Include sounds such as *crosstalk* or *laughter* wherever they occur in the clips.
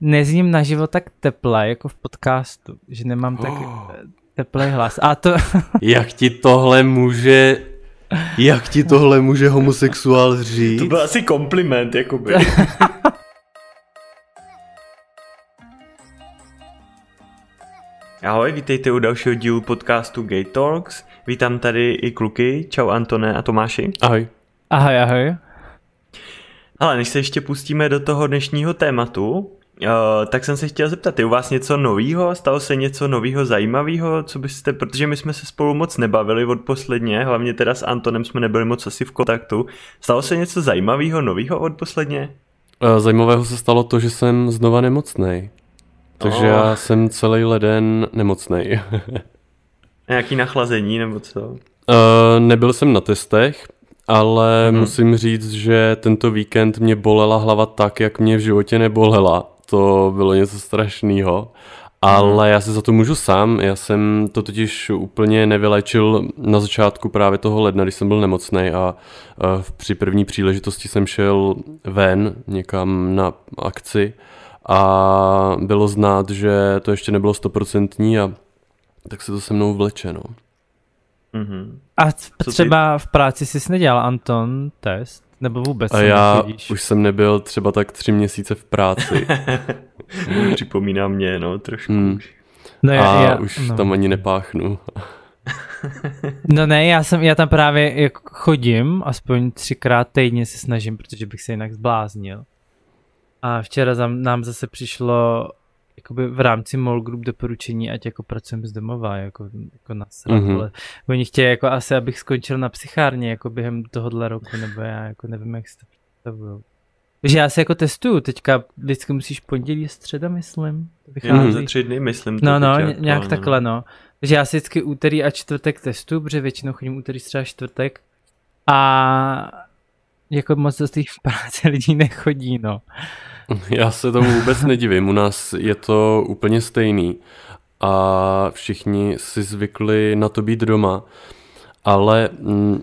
nezním na život tak teple, jako v podcastu, že nemám tak oh. teplý hlas. A to... *laughs* Jak ti tohle může jak ti tohle může homosexuál říct? To byl asi kompliment, jakoby. *laughs* Ahoj, vítejte u dalšího dílu podcastu Gay Talks. Vítám tady i kluky. Čau Antone a Tomáši. Ahoj. Ahoj, ahoj. Ale než se ještě pustíme do toho dnešního tématu, Uh, tak jsem se chtěl zeptat, je u vás něco novýho? Stalo se něco novýho zajímavého? Co byste, protože my jsme se spolu moc nebavili od posledně, hlavně teda s Antonem jsme nebyli moc asi v kontaktu. Stalo se něco zajímavého, novýho od posledně? Uh, zajímavého se stalo to, že jsem znova nemocný. Takže oh. já jsem celý leden nemocný. Nějaký nachlazení nebo co? Uh, nebyl jsem na testech, ale hmm. musím říct, že tento víkend mě bolela hlava tak, jak mě v životě nebolela to bylo něco strašného. Ale já se za to můžu sám, já jsem to totiž úplně nevylečil na začátku právě toho ledna, když jsem byl nemocný a při první příležitosti jsem šel ven někam na akci a bylo znát, že to ještě nebylo stoprocentní a tak se to se mnou vleče, no. Mm-hmm. A třeba v práci jsi nedělal, Anton, test? Nebo vůbec A já nechodíš? už jsem nebyl třeba tak tři měsíce v práci. *laughs* Připomíná mě, no, trošku hmm. No já, a já, už no. tam ani nepáchnu. no ne, já, jsem, já tam právě chodím, aspoň třikrát týdně se snažím, protože bych se jinak zbláznil. A včera nám zase přišlo jakoby v rámci MOL Group doporučení, ať jako pracujeme z domova, jako, jako na mm-hmm. ale oni chtějí jako asi, abych skončil na psychárně jako během tohohle roku, nebo já jako nevím, jak si to představuju. Takže já se jako testuju, teďka vždycky musíš pondělí, středa, myslím. Vychází. za tři dny, myslím. No, no, ně, nějak no. takhle, no. Takže já si vždycky úterý a čtvrtek testuju, protože většinou chodím úterý, středa, čtvrtek. A jako moc do té práce lidí nechodí, no. *laughs* Já se tomu vůbec nedivím, u nás je to úplně stejný a všichni si zvykli na to být doma, ale mm,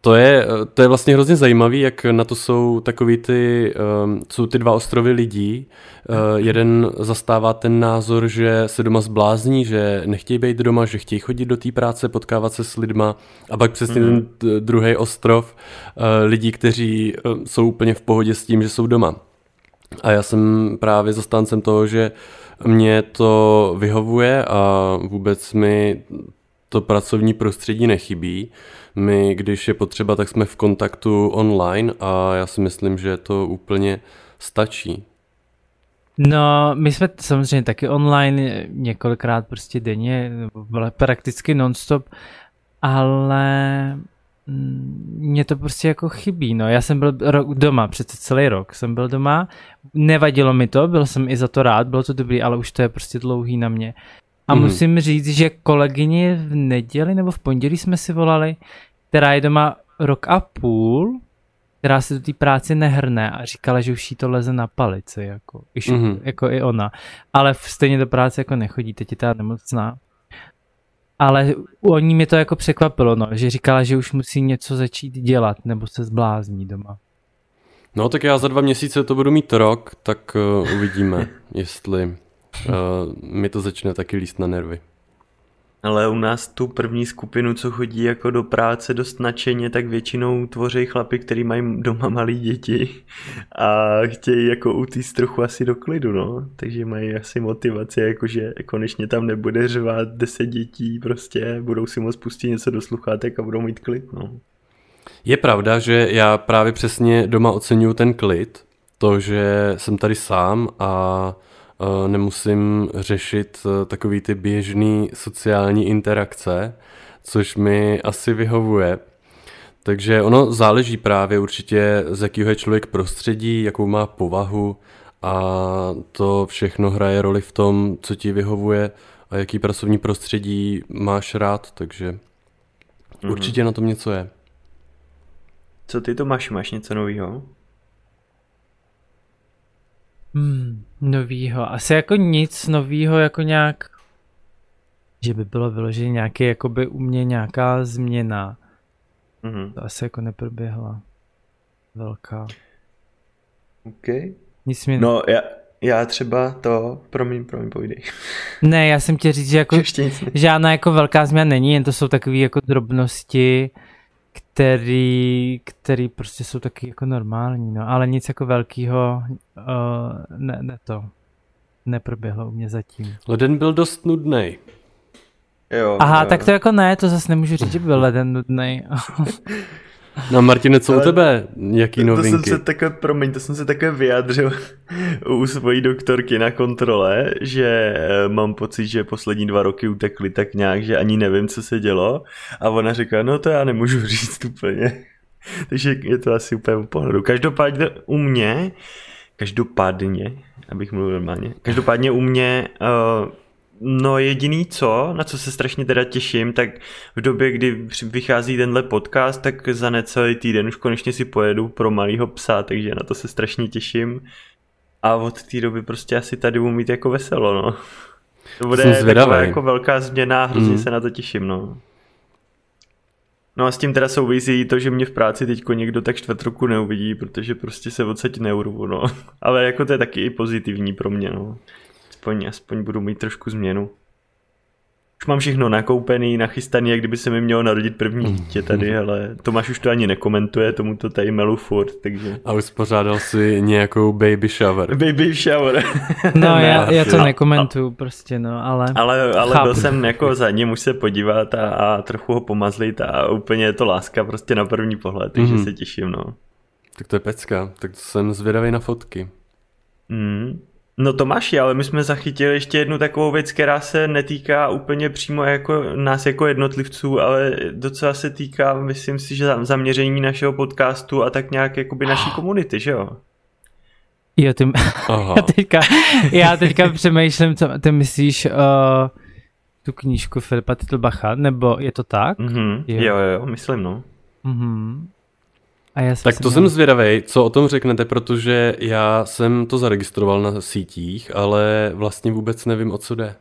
to je, to je vlastně hrozně zajímavý, jak na to jsou takový ty, um, jsou ty dva ostrovy lidí. Uh, jeden zastává ten názor, že se doma zblázní, že nechtějí být doma, že chtějí chodit do té práce, potkávat se s lidma. A pak přesně mm-hmm. ten druhý ostrov uh, lidí, kteří uh, jsou úplně v pohodě s tím, že jsou doma. A já jsem právě zastáncem toho, že mě to vyhovuje a vůbec mi to pracovní prostředí nechybí. My, když je potřeba, tak jsme v kontaktu online a já si myslím, že to úplně stačí. No, my jsme samozřejmě taky online několikrát prostě denně, prakticky nonstop, ale mě to prostě jako chybí, no. Já jsem byl rok doma, přece celý rok jsem byl doma, nevadilo mi to, byl jsem i za to rád, bylo to dobrý, ale už to je prostě dlouhý na mě. A mm. musím říct, že kolegyně v neděli nebo v pondělí jsme si volali, která je doma rok a půl, která se do té práce nehrne a říkala, že už jí to leze na palici, jako, mm-hmm. jako i ona. Ale stejně do práce jako nechodí, teď je ta nemocná ale u ní mi to jako překvapilo, no, že říkala, že už musí něco začít dělat, nebo se zblázní doma. No tak já za dva měsíce to budu mít rok, tak uh, uvidíme, *laughs* jestli uh, mi to začne taky líst na nervy. Ale u nás tu první skupinu, co chodí jako do práce dost nadšeně, tak většinou tvoří chlapy, který mají doma malí děti a chtějí jako utíct trochu asi do klidu, no. Takže mají asi motivaci, jakože konečně tam nebude řvát deset dětí, prostě budou si moct pustit něco do sluchátek a budou mít klid, no. Je pravda, že já právě přesně doma oceňuju ten klid, to, že jsem tady sám a nemusím řešit eh, takový ty běžný sociální interakce, což mi asi vyhovuje. Takže ono záleží právě určitě, z jakého je člověk prostředí, jakou má povahu a to všechno hraje roli v tom, co ti vyhovuje a jaký pracovní prostředí máš rád, takže mm-hmm. určitě na tom něco je. Co ty to máš? Máš něco nového? Hmm, novýho. Asi jako nic novýho, jako nějak, že by bylo vyloženě nějaký, jako by u mě nějaká změna. Mm-hmm. To asi jako neproběhla. Velká. OK. Nic mě... No, já, já třeba to, promiň, promiň, povídej. *laughs* Ne, já jsem chtěl říct, že jako žádná jako velká změna není, jen to jsou takové jako drobnosti, který, který prostě jsou taky jako normální, no, ale nic jako velkého uh, ne, ne to neproběhlo u mě zatím. Leden byl dost nudný. Jo, Aha, jo. tak to jako ne, to zase nemůžu říct, že byl leden nudný. *laughs* No Martine, co u tebe? Jaký To novinky? jsem se takhle, promiň, to jsem se takhle vyjádřil *laughs* u svojí doktorky na kontrole, že eh, mám pocit, že poslední dva roky utekly tak nějak, že ani nevím, co se dělo. A ona říká, no to já nemůžu *laughs* říct úplně. *laughs* Takže je to asi úplně v pohledu. Každopádně u mě, každopádně, abych mluvil normálně, každopádně u mě uh, No jediný co, na co se strašně teda těším, tak v době, kdy vychází tenhle podcast, tak za necelý týden už konečně si pojedu pro malýho psa, takže na to se strašně těším. A od té doby prostě asi tady budu mít jako veselo, no. To bude taková jako velká změna, hrozně mm. se na to těším, no. No a s tím teda souvisí to, že mě v práci teďko někdo tak čtvrt roku neuvidí, protože prostě se odsaď neurvu, no. *laughs* Ale jako to je taky i pozitivní pro mě, no aspoň, aspoň budu mít trošku změnu. Už mám všechno nakoupený, nachystaný, jak kdyby se mi mělo narodit první dítě tady, ale Tomáš už to ani nekomentuje, tomu to tady melu furt, takže... A uspořádal si nějakou baby shower. Baby shower. *laughs* No, ne, já, já to nekomentuju prostě, no, ale... Ale, ale byl jsem jako za ním už se podívat a, a trochu ho pomazlit a úplně je to láska prostě na první pohled, takže mm-hmm. se těším, no. Tak to je pecka, tak jsem zvědavý na fotky. Mm. No Tomáši, ale my jsme zachytili ještě jednu takovou věc, která se netýká úplně přímo jako nás jako jednotlivců, ale docela se týká, myslím si, že zaměření našeho podcastu a tak nějak jakoby naší komunity, že jo? Jo, ty... já, *laughs* teďka, já teďka přemýšlím, co ty myslíš uh, tu knížku Filipa Titlbacha, nebo je to tak? Mm-hmm. Jo. jo, jo, myslím, no. Mm-hmm. A já tak to měl... jsem zvědavý, co o tom řeknete, protože já jsem to zaregistroval na sítích, ale vlastně vůbec nevím, o co jde.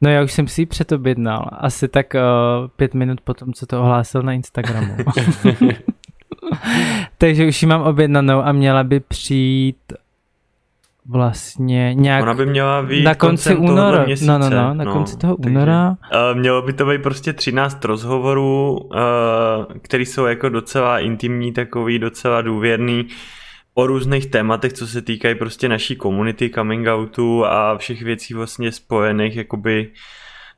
No já už jsem si ji předobjednal, asi tak uh, pět minut potom, co to ohlásil na Instagramu. *laughs* *laughs* Takže už ji mám objednanou a měla by přijít vlastně nějak... Ona by měla být na konci února. Měsíce. No, no, no, na no, konci toho února. Takže, uh, mělo by to být prostě 13 rozhovorů, uh, který jsou jako docela intimní, takový docela důvěrný o různých tématech, co se týkají prostě naší komunity, coming outu a všech věcí vlastně spojených jakoby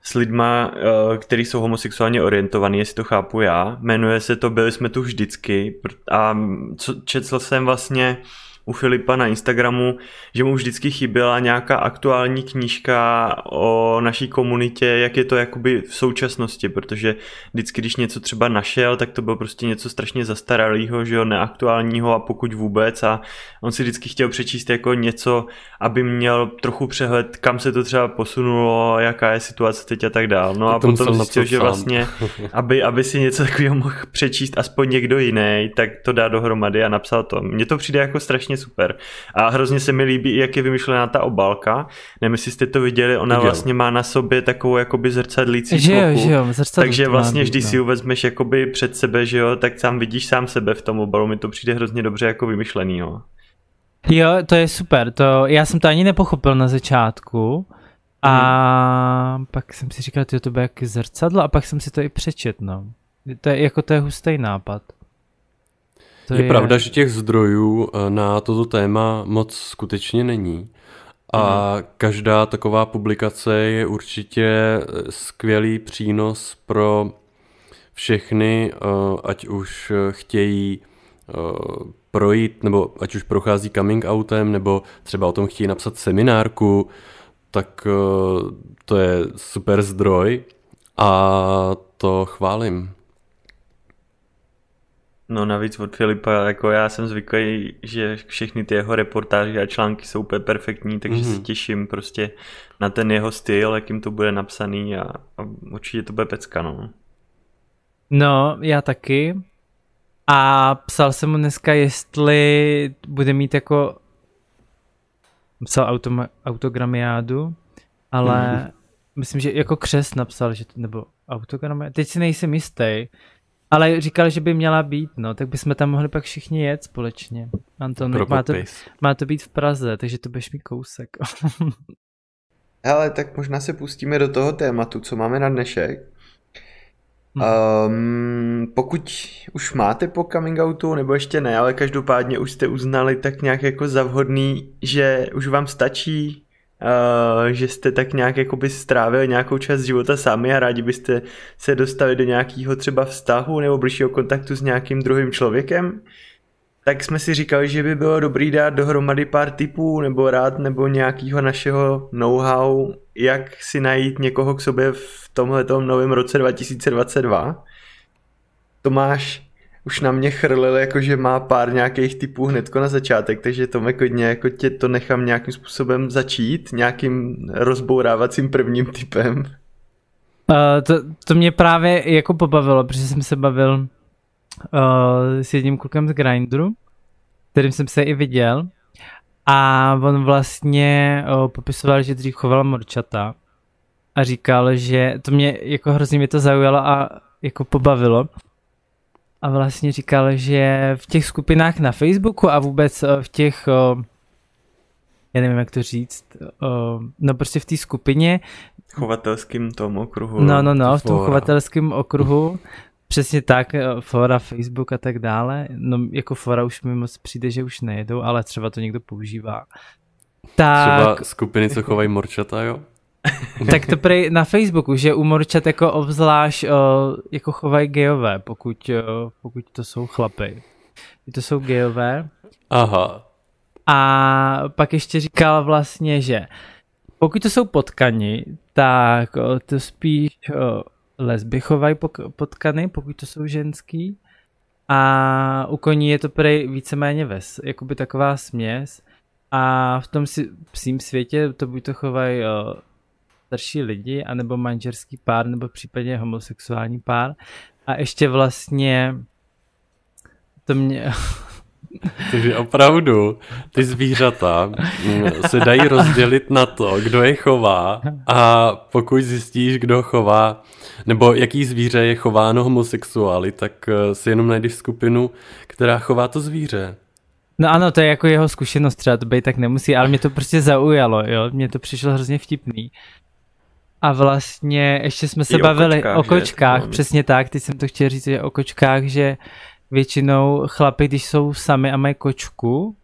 s lidma, uh, který jsou homosexuálně orientovaní, jestli to chápu já. Jmenuje se to Byli jsme tu vždycky a co, četl jsem vlastně u Filipa na Instagramu, že mu vždycky chyběla nějaká aktuální knížka o naší komunitě, jak je to jakoby v současnosti, protože vždycky, když něco třeba našel, tak to bylo prostě něco strašně zastaralého, že jo, neaktuálního a pokud vůbec a on si vždycky chtěl přečíst jako něco, aby měl trochu přehled, kam se to třeba posunulo, jaká je situace teď a tak dál. No a potom zjistil, že vlastně, aby, aby si něco takového mohl přečíst aspoň někdo jiný, tak to dá dohromady a napsal to. Mně to přijde jako strašně strašně super. A hrozně se mi líbí, jak je vymyšlená ta obálka. Nevím, jestli jste to viděli, ona Viděl. vlastně má na sobě takovou jakoby zrcadlící že jo, že jo, Takže vlastně vždy si ji vezmeš jakoby před sebe, že jo, tak sám vidíš sám sebe v tom obalu. Mi to přijde hrozně dobře jako vymyšlený, jo. Jo, to je super. To, já jsem to ani nepochopil na začátku. A hmm. pak jsem si říkal, že to bude jak zrcadlo a pak jsem si to i přečet, no. To je, jako to je hustý nápad. To je, je pravda, že těch zdrojů eh, na toto téma moc skutečně není. A hmm. každá taková publikace je určitě eh, skvělý přínos pro všechny, eh, ať už chtějí projít, nebo ať už prochází coming outem, nebo třeba o tom chtějí napsat seminárku, tak to je super zdroj a to chválím. No navíc od Filipa, jako já jsem zvyklý, že všechny ty jeho reportáže a články jsou úplně perfektní, takže mm-hmm. se mhm. těším prostě na ten jeho styl, jakým to bude napsaný a, a určitě to bude pecka, no. No, já taky. A psal jsem mu dneska, jestli bude mít jako psal automa, autogramiádu, ale mm-hmm. myslím, že jako křes napsal, že to, nebo autogramiádu, teď si nejsem jistý, Ale říkal, že by měla být, no, tak bychom tam mohli pak všichni jet společně. Anton, má to, má to být v Praze, takže to budeš mít kousek. *laughs* Ale tak možná se pustíme do toho tématu, co máme na dnešek. Um, pokud už máte po coming outu, nebo ještě ne, ale každopádně už jste uznali tak nějak jako za vhodný, že už vám stačí, uh, že jste tak nějak jakoby strávili nějakou část života sami a rádi byste se dostali do nějakého třeba vztahu nebo blížšího kontaktu s nějakým druhým člověkem, tak jsme si říkali, že by bylo dobrý dát dohromady pár tipů nebo rád nebo nějakého našeho know-how, jak si najít někoho k sobě v tomhletom novém roce 2022. Tomáš už na mě chrlil, jakože má pár nějakých typů hnedko na začátek, takže to hodně, jako tě to nechám nějakým způsobem začít, nějakým rozbourávacím prvním typem. Uh, to, to mě právě jako pobavilo, protože jsem se bavil uh, s jedním klukem z Grindru, kterým jsem se i viděl. A on vlastně uh, popisoval, že dřív choval morčata a říkal, že to mě jako hrozně mě to zaujalo a jako pobavilo. A vlastně říkal, že v těch skupinách na Facebooku a vůbec v těch, já nevím jak to říct, no prostě v té skupině. Chovatelským tom okruhu. No, no, no, v tom chovatelském okruhu Přesně tak, eh, fora, Facebook a tak dále. No jako fora už mi moc přijde, že už nejedou, ale třeba to někdo používá. Tak, třeba skupiny, co chovají morčata, jo? *laughs* tak to prej na Facebooku, že u morčat jako obzvlášť eh, jako chovají gejové, pokud, eh, pokud to jsou chlapy. To jsou gejové. Aha. A pak ještě říkal vlastně, že pokud to jsou potkani, tak o, to spíš lesby chovají potkany, pokud to jsou ženský. A u koní je to prej víceméně ves, jakoby taková směs. A v tom si, psím světě to buď to chovají starší lidi, anebo manžerský pár, nebo případně homosexuální pár. A ještě vlastně to mě... *laughs* Takže opravdu ty zvířata se dají rozdělit na to, kdo je chová a pokud zjistíš, kdo chová nebo jaký zvíře je chováno homosexuály, tak eh, si jenom najdeš skupinu, která chová to zvíře. No ano, to je jako jeho zkušenost, třeba to být tak nemusí, ale mě to prostě zaujalo, jo, mně to přišlo hrozně vtipný. A vlastně ještě jsme se I bavili o kočkách, o kočkách přesně tak, teď jsem to chtěl říct, že o kočkách, že většinou chlapi, když jsou sami a mají kočku,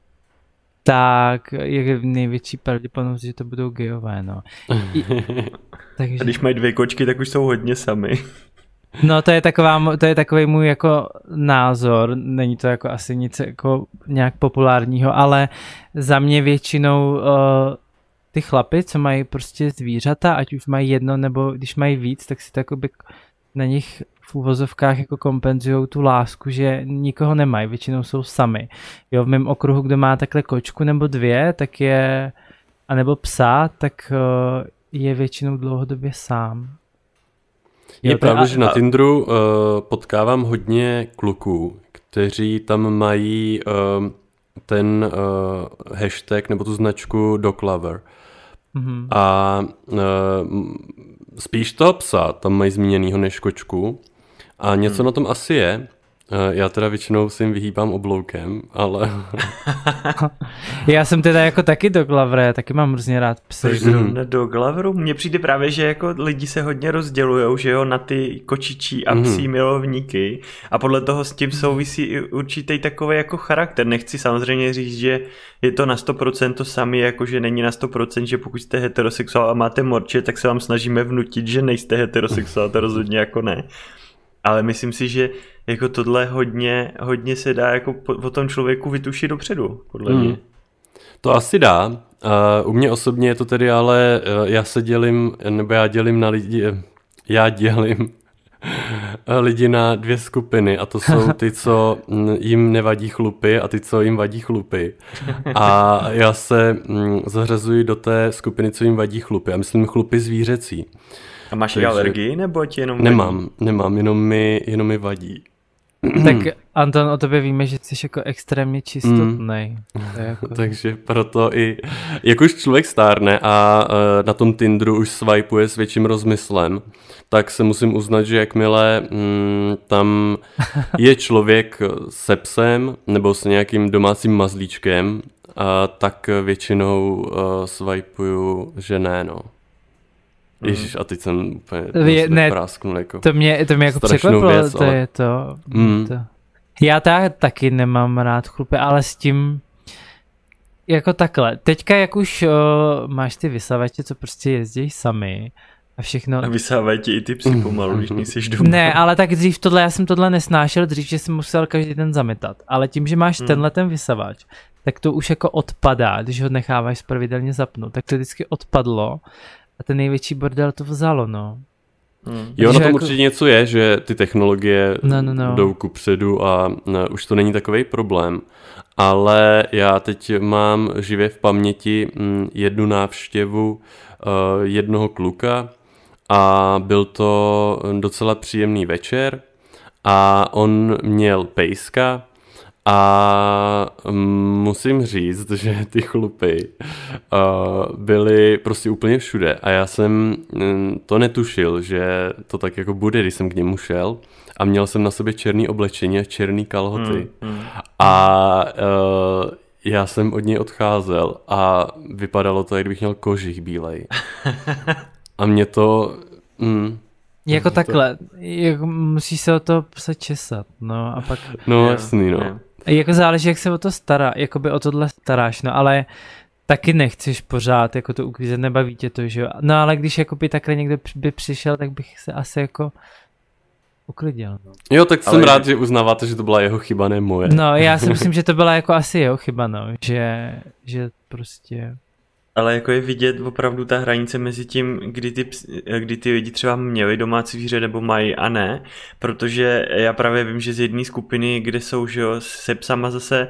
tak je největší pravděpodobnost, že to budou geové, no. I, *laughs* takže... A když mají dvě kočky, tak už jsou hodně sami. No to je, taková, to je takový můj jako názor, není to jako asi nic jako nějak populárního, ale za mě většinou uh, ty chlapy, co mají prostě zvířata, ať už mají jedno nebo když mají víc, tak si by na nich v úvozovkách jako kompenzují tu lásku, že nikoho nemají, většinou jsou sami. Jo, v mém okruhu, kdo má takhle kočku nebo dvě, tak je, anebo psa, tak uh, je většinou dlouhodobě sám. Je jo, pravda, a, že na Tinderu uh, potkávám hodně kluků, kteří tam mají uh, ten uh, hashtag nebo tu značku Doglover. Mm-hmm. A uh, spíš toho psa tam mají zmíněnýho než kočku. A něco hmm. na tom asi je, já teda většinou si jim vyhýbám obloukem, ale... *laughs* já jsem teda jako taky do Glavre, taky mám hrozně rád psy. Proč zrovna do Glavru? Mně přijde právě, že jako lidi se hodně rozdělujou, že jo, na ty kočičí a psí mm. milovníky a podle toho s tím souvisí i určitý takový jako charakter. Nechci samozřejmě říct, že je to na 100% to samé, jako že není na 100%, že pokud jste heterosexuál a máte morče, tak se vám snažíme vnutit, že nejste heterosexuál, to rozhodně jako ne. Ale myslím si, že jako tohle hodně, hodně se dá jako po, o tom člověku vytušit dopředu, podle hmm. mě. To asi dá. Uh, u mě osobně je to tedy ale, uh, já se dělím, nebo já dělím na lidi, já dělím *laughs* lidi na dvě skupiny a to jsou ty, co jim nevadí chlupy a ty, co jim vadí chlupy. A *laughs* já se mm, zařazuji do té skupiny, co jim vadí chlupy. A myslím chlupy zvířecí. A máš Takže... alergii nebo ti jenom Nemám, vadí? nemám, jenom mi, jenom mi vadí. Tak Anton, o tobě víme, že jsi jako extrémně čistotný. Mm. Jako... *laughs* Takže proto i, jak už člověk stárne a uh, na tom Tinderu už swipeuje s větším rozmyslem, tak se musím uznat, že jakmile mm, tam *laughs* je člověk se psem nebo s nějakým domácím mazlíčkem, uh, tak většinou uh, swipuju, že ne, no. Mm. Ježíš, a teď jsem úplně je, ne, prásknul jako To mě, to mě jako překvapilo, věc, to ale... je to, mm. to. Já ta, taky nemám rád chlupy, ale s tím jako takhle. Teďka jak už o, máš ty vysavače, co prostě jezdí sami a všechno. A vysávají ti i ty psy pomalu, když nejsi doma. Ne, ale tak dřív tohle, já jsem tohle nesnášel, dřív, že jsem musel každý den zametat. Ale tím, že máš mm. tenhle ten vysavač, tak to už jako odpadá, když ho necháváš pravidelně zapnout, tak to vždycky odpadlo a ten největší bordel to vzalo, no. Hmm. Jo, na tom jako... určitě něco je, že ty technologie no, no, no. jdou ku předu a ne, už to není takový problém. Ale já teď mám živě v paměti m, mm, jednu návštěvu uh, jednoho kluka a byl to docela příjemný večer a on měl pejska a mm, musím říct, že ty chlupy uh, byly prostě úplně všude a já jsem mm, to netušil, že to tak jako bude, když jsem k němu šel a měl jsem na sobě černý oblečení a černý kalhoty hmm, hmm. a uh, já jsem od něj odcházel a vypadalo to, jak kdybych měl kožich bílej. *laughs* A mě to... Mm, jako takhle, to... jako musíš se o to se česat, no a pak... No jasný, no. Jako záleží, jak se o to stará, jako by o tohle staráš, no ale taky nechceš pořád jako to uklízet, nebaví tě to, že jo. No ale když jako by takhle někdo by přišel, tak bych se asi jako uklidil. No. Jo, tak ale jsem rád, že uznáváte, že to byla jeho chyba, ne moje. No, já si *laughs* myslím, že to byla jako asi jeho chyba, no, že, že prostě ale jako je vidět opravdu ta hranice mezi tím, kdy ty, kdy ty lidi třeba měli domácí zvíře nebo mají a ne, protože já právě vím, že z jedné skupiny, kde jsou že jo, se psama zase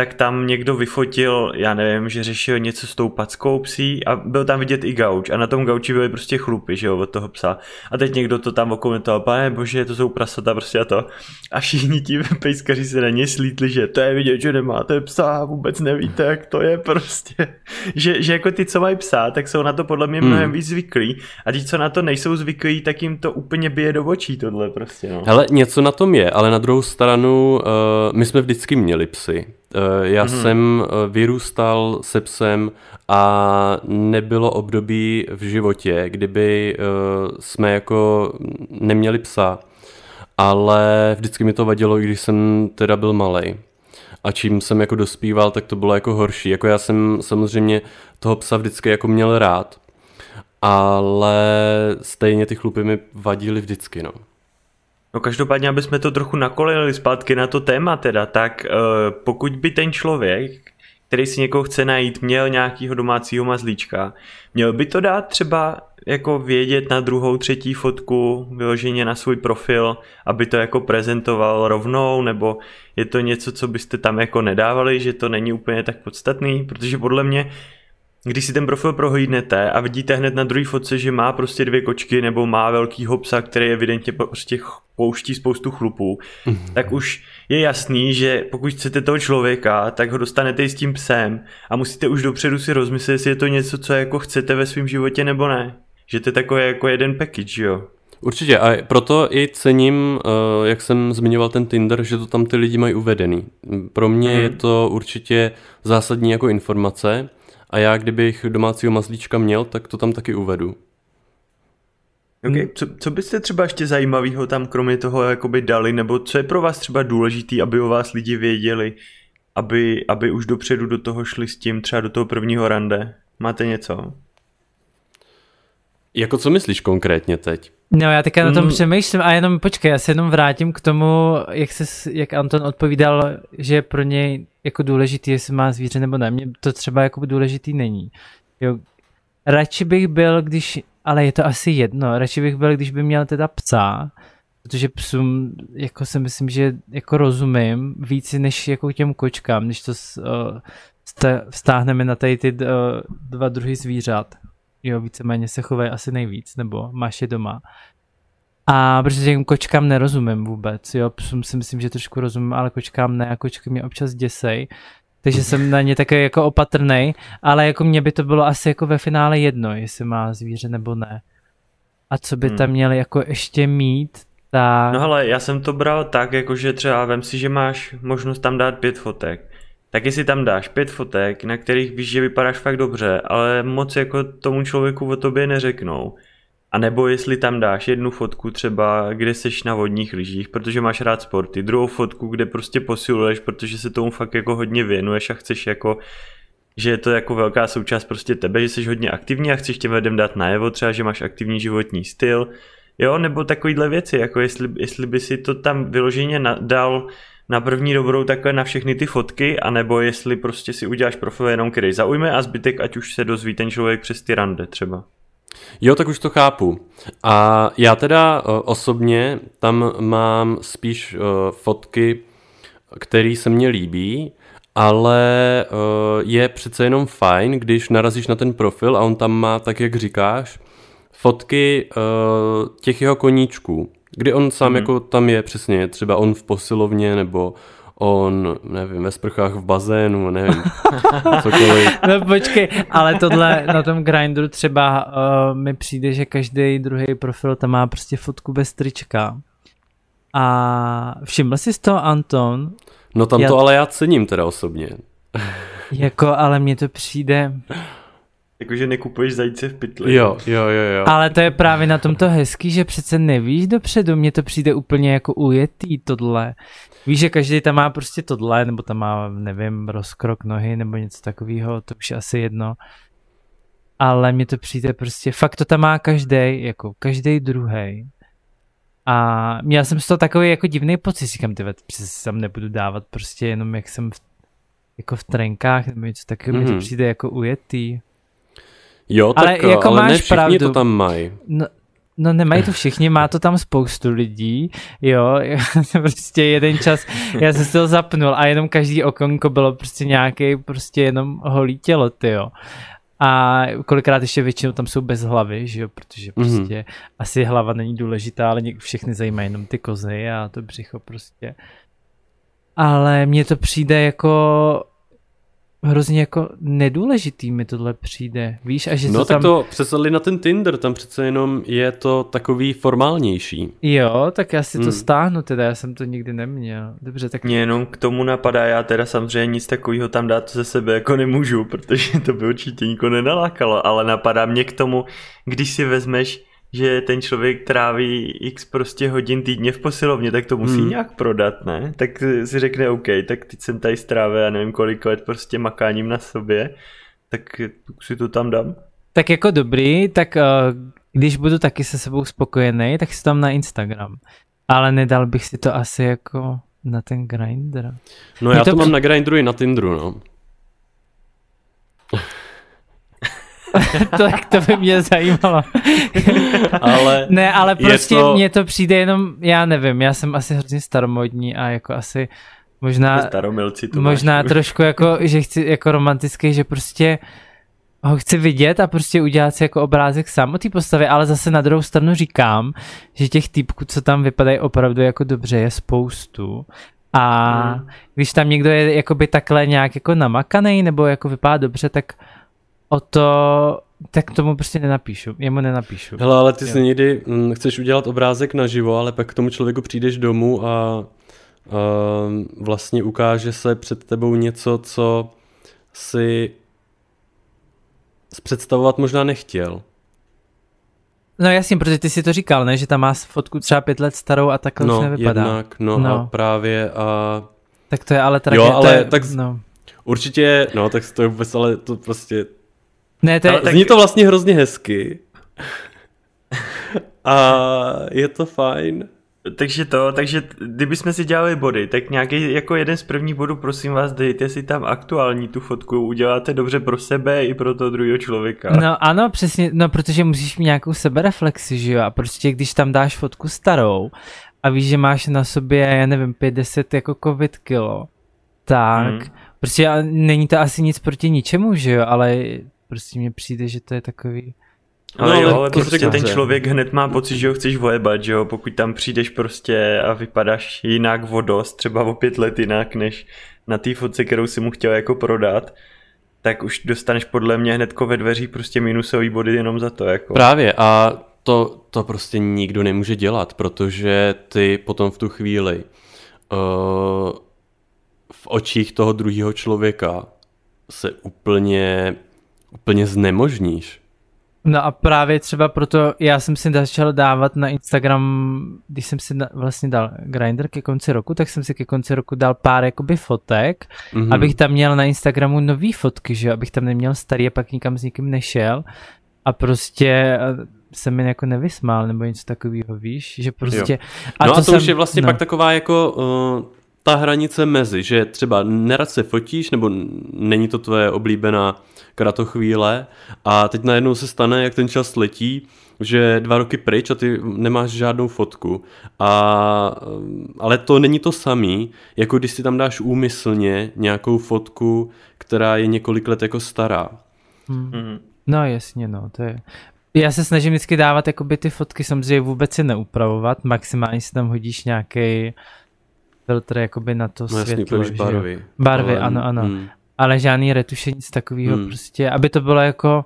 tak tam někdo vyfotil, já nevím, že řešil něco s tou packou psí a byl tam vidět i gauč a na tom gauči byly prostě chlupy, že jo, od toho psa. A teď někdo to tam okomentoval, pane bože, to jsou prasata prostě a to. A všichni ti *laughs* pejskaři se na ně slítli, že to je vidět, že nemáte psa, vůbec nevíte, jak to je prostě. *laughs* Že, že jako ty, co mají psa, tak jsou na to podle mě mnohem hmm. víc zvyklí a ti, co na to nejsou zvyklí, tak jim to úplně bije do očí tohle prostě, no. Hele, něco na tom je, ale na druhou stranu, uh, my jsme vždycky měli psy. Eh, já mm-hmm. jsem eh, vyrůstal se psem a nebylo období v životě, kdyby eh, jsme jako neměli psa, ale vždycky mi to vadilo, když jsem teda byl malý. A čím jsem jako dospíval, tak to bylo jako horší. Jako já jsem samozřejmě toho psa vždycky jako měl rád, ale stejně ty chlupy mi vadily vždycky, no. No každopádně, aby jsme to trochu nakolili zpátky na to téma teda, tak uh, pokud by ten člověk, který si někoho chce najít, měl nějakýho domácího mazlíčka, měl by to dát třeba jako vědět na druhou, třetí fotku, vyloženě na svůj profil, aby to jako prezentoval rovnou, nebo je to něco, co byste tam jako nedávali, že to není úplně tak podstatný, protože podle mě když si ten profil prohlídnete a vidíte hned na druhé fotce, že má prostě dvě kočky nebo má velký psa, který evidentně prostě pouští spoustu chlupů, mm-hmm. tak už je jasný, že pokud chcete toho člověka, tak ho dostanete i s tím psem a musíte už dopředu si rozmyslet, jestli je to něco, co jako chcete ve svém životě nebo ne. Že to je takové jako jeden package, jo. Určitě a proto i cením, eh, jak jsem zmiňoval ten Tinder, že to tam ty lidi mají uvedený. Pro mě mm. je to určitě zásadní jako informace, a já, kdybych domácího mazlíčka měl, tak to tam taky uvedu. Okay. Co, co byste třeba ještě zajímavého tam kromě toho jakoby dali, nebo co je pro vás třeba důležitý, aby o vás lidi věděli, aby, aby už dopředu do toho šli s tím, třeba do toho prvního rande? Máte něco? Jako co myslíš konkrétně teď? No já teďka na tom mm. přemýšlím a jenom počkej, já se jenom vrátím k tomu, jak, se, jak Anton odpovídal, že je pro něj jako důležitý, jestli má zvíře nebo ne. Mně to třeba jako důležitý není. Jo. Radši bych byl, když, ale je to asi jedno, radši bych byl, když by měl teda psa, protože psům jako si myslím, že jako rozumím víc než jako těm kočkám, když to uh, stáhneme na tady ty uh, dva druhy zvířat. Jo, víceméně se chovají asi nejvíc, nebo máš je doma. A protože těm kočkám nerozumím vůbec, jo, si myslím, že trošku rozumím, ale kočkám ne a kočky mě občas děsej. Takže jsem na ně takový jako opatrný, ale jako mě by to bylo asi jako ve finále jedno, jestli má zvíře nebo ne. A co by hmm. tam měli jako ještě mít, tak... No ale já jsem to bral tak, jako že třeba vem si, že máš možnost tam dát pět fotek. Tak jestli tam dáš pět fotek, na kterých víš, že vypadáš fakt dobře, ale moc jako tomu člověku o tobě neřeknou, a nebo jestli tam dáš jednu fotku třeba, kde seš na vodních lyžích, protože máš rád sporty, druhou fotku, kde prostě posiluješ, protože se tomu fakt jako hodně věnuješ a chceš jako že je to jako velká součást prostě tebe, že jsi hodně aktivní a chceš těm lidem dát najevo třeba, že máš aktivní životní styl, jo, nebo takovýhle věci, jako jestli, jestli by si to tam vyloženě dal na první dobrou takhle na všechny ty fotky, anebo jestli prostě si uděláš profil jenom, který zaujme a zbytek, ať už se dozví ten člověk přes ty rande třeba. Jo, tak už to chápu. A já teda uh, osobně tam mám spíš uh, fotky, které se mně líbí, ale uh, je přece jenom fajn, když narazíš na ten profil a on tam má, tak jak říkáš, fotky těch jeho koníčků, kdy on sám mm. jako tam je přesně, třeba on v posilovně nebo on, nevím, ve sprchách v bazénu, nevím, *laughs* cokoliv. No počkej, ale tohle na tom Grindru třeba uh, mi přijde, že každý druhý profil tam má prostě fotku bez trička. A všiml jsi z toho Anton? No tam já... to ale já cením teda osobně. jako, ale mně to přijde... Jakože nekupuješ zajíce v pytli. Jo, jo, jo, jo. Ale to je právě na tomto hezký, že přece nevíš dopředu, mně to přijde úplně jako ujetý tohle. Víš, že každý tam má prostě tohle, nebo tam má, nevím, rozkrok nohy, nebo něco takového, to už je asi jedno. Ale mně to přijde prostě, fakt to tam má každý, jako každý druhý. A měl jsem z toho takový jako divný pocit, říkám, ty přece tam nebudu dávat prostě jenom jak jsem v, jako v trenkách, nebo něco takového, mm-hmm. mi to mhm. přijde jako ujetý. Jo, tak ale, jako ale máš ne všichni pravdu. to tam mají. No, No nemají to všichni, má to tam spoustu lidí, jo, *laughs* prostě jeden čas, já jsem si to zapnul a jenom každý okonko bylo prostě nějaký prostě jenom holý tělo, ty jo. A kolikrát ještě většinou tam jsou bez hlavy, že jo, protože mhm. prostě mm-hmm. asi hlava není důležitá, ale všechny zajímají jenom ty kozy a to břicho prostě. Ale mně to přijde jako hrozně jako nedůležitý mi tohle přijde, víš, a že No to tak tam... to přesadli na ten Tinder, tam přece jenom je to takový formálnější. Jo, tak já si hmm. to stáhnu teda, já jsem to nikdy neměl. Dobře, tak... Mě jenom k tomu napadá, já teda samozřejmě nic takového tam dát ze sebe jako nemůžu, *laughs* protože to by určitě nikoho nenalákalo, ale napadá mě k tomu, když si vezmeš že ten člověk tráví x prostě hodin týdně v posilovně, tak to musí hmm. nějak prodat, ne? Tak si řekne OK, tak teď jsem tady strávil, já nevím kolik let prostě makáním na sobě, tak si to tam dám. Tak jako dobrý, tak uh, když budu taky se sebou spokojený, tak si tam na Instagram. Ale nedal bych si to asi jako na ten grinder. No já to, to mám na Grindru i na Tinderu, no. *laughs* to, to by mě zajímalo. *laughs* ale ne, ale prostě to... mně to přijde jenom, já nevím, já jsem asi hrozně staromodní a jako asi možná, Staromilci to možná máš. trošku jako, že chci jako romantický, že prostě ho chci vidět a prostě udělat si jako obrázek sám o té postavě, ale zase na druhou stranu říkám, že těch typků, co tam vypadají opravdu jako dobře, je spoustu. A hmm. když tam někdo je jakoby takhle nějak jako namakaný nebo jako vypadá dobře, tak o to, tak tomu prostě nenapíšu, jemu nenapíšu. Hele, ale ty jo. si někdy hm, chceš udělat obrázek naživo, ale pak k tomu člověku přijdeš domů a uh, vlastně ukáže se před tebou něco, co si představovat možná nechtěl. No jasně, protože ty si to říkal, ne? Že tam má fotku třeba pět let starou a takhle no, už nevypadá. Jednak, no, no a právě a... Tak to je ale tragédie. Jo, ale tak no. určitě, no tak to je vůbec, ale to prostě ne, to je, tak... Zní to vlastně hrozně hezky. A je to fajn. Takže to, takže kdybychom si dělali body, tak nějaký jako jeden z prvních bodů, prosím vás, dejte si tam aktuální tu fotku, uděláte dobře pro sebe i pro toho druhého člověka. No ano, přesně, no protože musíš mít nějakou sebereflexi, že jo, a prostě když tam dáš fotku starou a víš, že máš na sobě, já nevím, 50 jako covid kilo, tak hmm. prostě není to asi nic proti ničemu, že jo, ale prostě mně přijde, že to je takový... Ale no, jo, ale prostě ten dobře. člověk hned má pocit, že ho chceš vojebat, že jo, pokud tam přijdeš prostě a vypadáš jinak vodost, třeba o pět let jinak, než na té fotce, kterou si mu chtěl jako prodat, tak už dostaneš podle mě hnedko ve dveřích prostě minusový body jenom za to. Jako. Právě a to, to prostě nikdo nemůže dělat, protože ty potom v tu chvíli uh, v očích toho druhého člověka se úplně, úplně znemožníš. No a právě třeba proto já jsem si začal dávat na Instagram, když jsem si vlastně dal grinder ke konci roku, tak jsem si ke konci roku dal pár jakoby fotek, mm-hmm. abych tam měl na Instagramu nový fotky, že abych tam neměl starý a pak nikam s nikým nešel a prostě se mi jako nevysmál nebo něco takového, víš, že prostě... A no to a to jsem, už je vlastně no. pak taková jako uh, ta hranice mezi, že třeba nerad se fotíš, nebo není to tvoje oblíbená kratochvíle a teď najednou se stane, jak ten čas letí, že dva roky pryč a ty nemáš žádnou fotku. A, ale to není to samý, jako když si tam dáš úmyslně nějakou fotku, která je několik let jako stará. Hmm. Mm. No jasně, no, to je... Já se snažím vždycky dávat jakoby ty fotky, samozřejmě vůbec si neupravovat, maximálně si tam hodíš nějaký filtr jakoby na to no, světlo. Jasný, barvy. Barvy, ale, ano, ano. Hmm. Ale žádný retuše, nic takového hmm. prostě, aby to bylo jako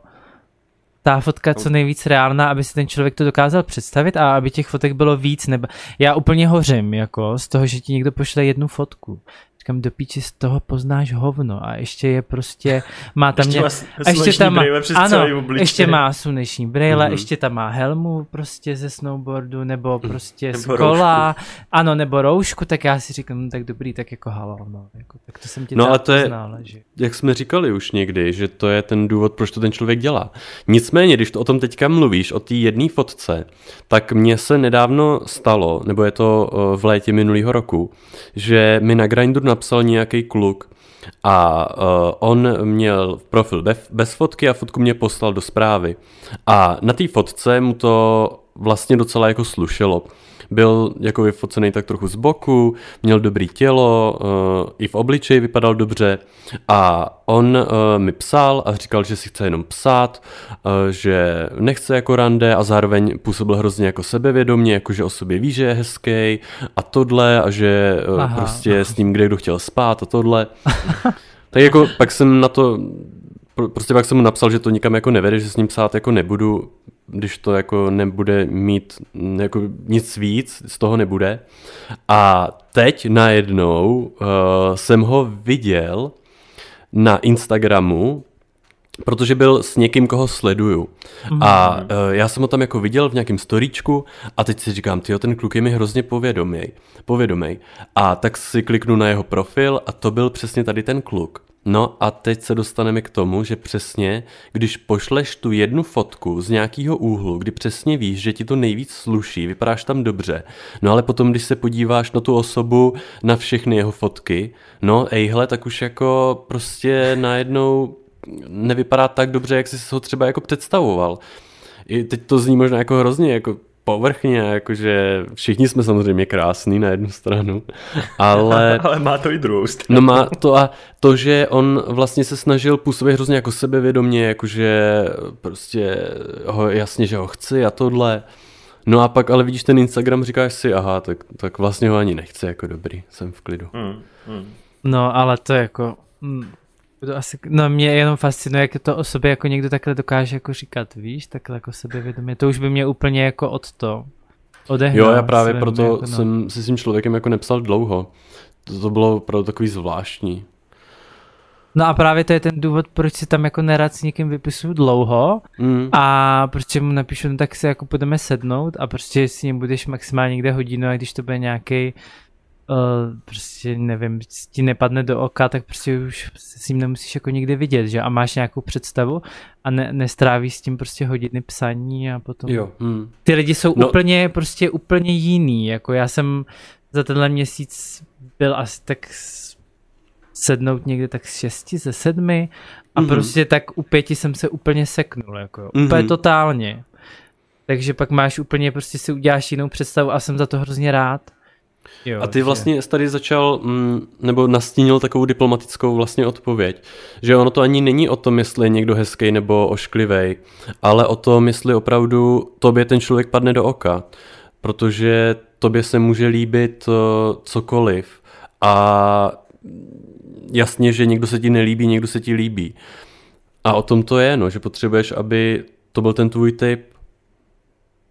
ta fotka co nejvíc reálná, aby si ten člověk to dokázal představit a aby těch fotek bylo víc. Nebo... Já úplně hořím jako z toho, že ti někdo pošle jednu fotku říkám, do píči z toho poznáš hovno a ještě je prostě, má tam ještě, mě, a ještě tam má, ano, ještě má sluneční brýle, mm-hmm. ještě tam má helmu prostě ze snowboardu, nebo mhm. prostě nebo z kola, roušku. ano, nebo roušku, tak já si říkám, no, tak dobrý, tak jako halo, no, jako, tak to jsem ti No a to je, že... jak jsme říkali už někdy, že to je ten důvod, proč to ten člověk dělá. Nicméně, když to o tom teďka mluvíš, o té jedné fotce, tak mně se nedávno stalo, nebo je to eh, v létě minulého roku, že mi na Grindr napsal nějaký kluk a uh, on měl profil bez, bez fotky a fotku mě poslal do zprávy. A na té fotce mu to vlastně docela jako slušelo. Byl jako vyfocený tak trochu z boku, měl dobrý tělo, uh, i v obličeji vypadal dobře a on uh, mi psal a říkal, že si chce jenom psát, uh, že nechce jako rande a zároveň působil hrozně jako sebevědomě, jako že o sobě ví, že je hezký a tohle a že uh, aha, prostě aha. s ním kde kdo chtěl spát a tohle. *laughs* tak jako pak jsem na to prostě pak jsem mu napsal, že to nikam jako nevede, že s ním psát jako nebudu, když to jako nebude mít jako nic víc, z toho nebude. A teď najednou uh, jsem ho viděl na Instagramu, protože byl s někým, koho sleduju. Mm. A uh, já jsem ho tam jako viděl v nějakém storíčku a teď si říkám, tyjo, ten kluk je mi hrozně povědomý, povědomý. A tak si kliknu na jeho profil a to byl přesně tady ten kluk. No a teď se dostaneme k tomu, že přesně, když pošleš tu jednu fotku z nějakého úhlu, kdy přesně víš, že ti to nejvíc sluší, vypadáš tam dobře, no ale potom, když se podíváš na tu osobu, na všechny jeho fotky, no ejhle, tak už jako prostě najednou nevypadá tak dobře, jak jsi ho třeba jako představoval. I teď to zní možná jako hrozně jako povrchně, jakože všichni jsme samozřejmě krásní na jednu stranu, ale... *laughs* ale má to i druhou stranu. No má to a to, že on vlastně se snažil působit hrozně jako sebevědomě, jakože prostě ho, jasně, že ho chci a tohle. No a pak ale vidíš ten Instagram, říkáš si, aha, tak, tak vlastně ho ani nechci, jako dobrý, jsem v klidu. Hmm, hmm. No ale to jako... To asi, no mě jenom fascinuje, jak to o sobě jako někdo takhle dokáže jako říkat, víš, takhle jako sebevědomě. To už by mě úplně jako od to odehnal. Jo, já právě proto jako, no. jsem si s tím člověkem jako nepsal dlouho. To, to bylo opravdu takový zvláštní. No a právě to je ten důvod, proč si tam jako nerad s někým vypisuju dlouho mm. a proč mu napíšu, no tak si jako budeme sednout a prostě s ním budeš maximálně někde hodinu a když to bude nějaký uh, prostě nevím, ti nepadne do oka, tak prostě už s ním nemusíš jako nikdy vidět, že a máš nějakou představu a ne, nestrávíš s tím prostě hodiny psaní a potom jo. Hmm. ty lidi jsou no. úplně prostě úplně jiný, jako já jsem za tenhle měsíc byl asi tak sednout někde tak z šesti, ze sedmi a mm-hmm. prostě tak u pěti jsem se úplně seknul, jako mm-hmm. úplně totálně. Takže pak máš úplně, prostě si uděláš jinou představu a jsem za to hrozně rád. Jo, a ty že... vlastně tady začal, mm, nebo nastínil takovou diplomatickou vlastně odpověď, že ono to ani není o tom, jestli je někdo hezký nebo ošklivý, ale o tom, jestli opravdu tobě ten člověk padne do oka, protože tobě se může líbit uh, cokoliv a jasně, že někdo se ti nelíbí, někdo se ti líbí. A o tom to je, no, že potřebuješ, aby to byl ten tvůj typ,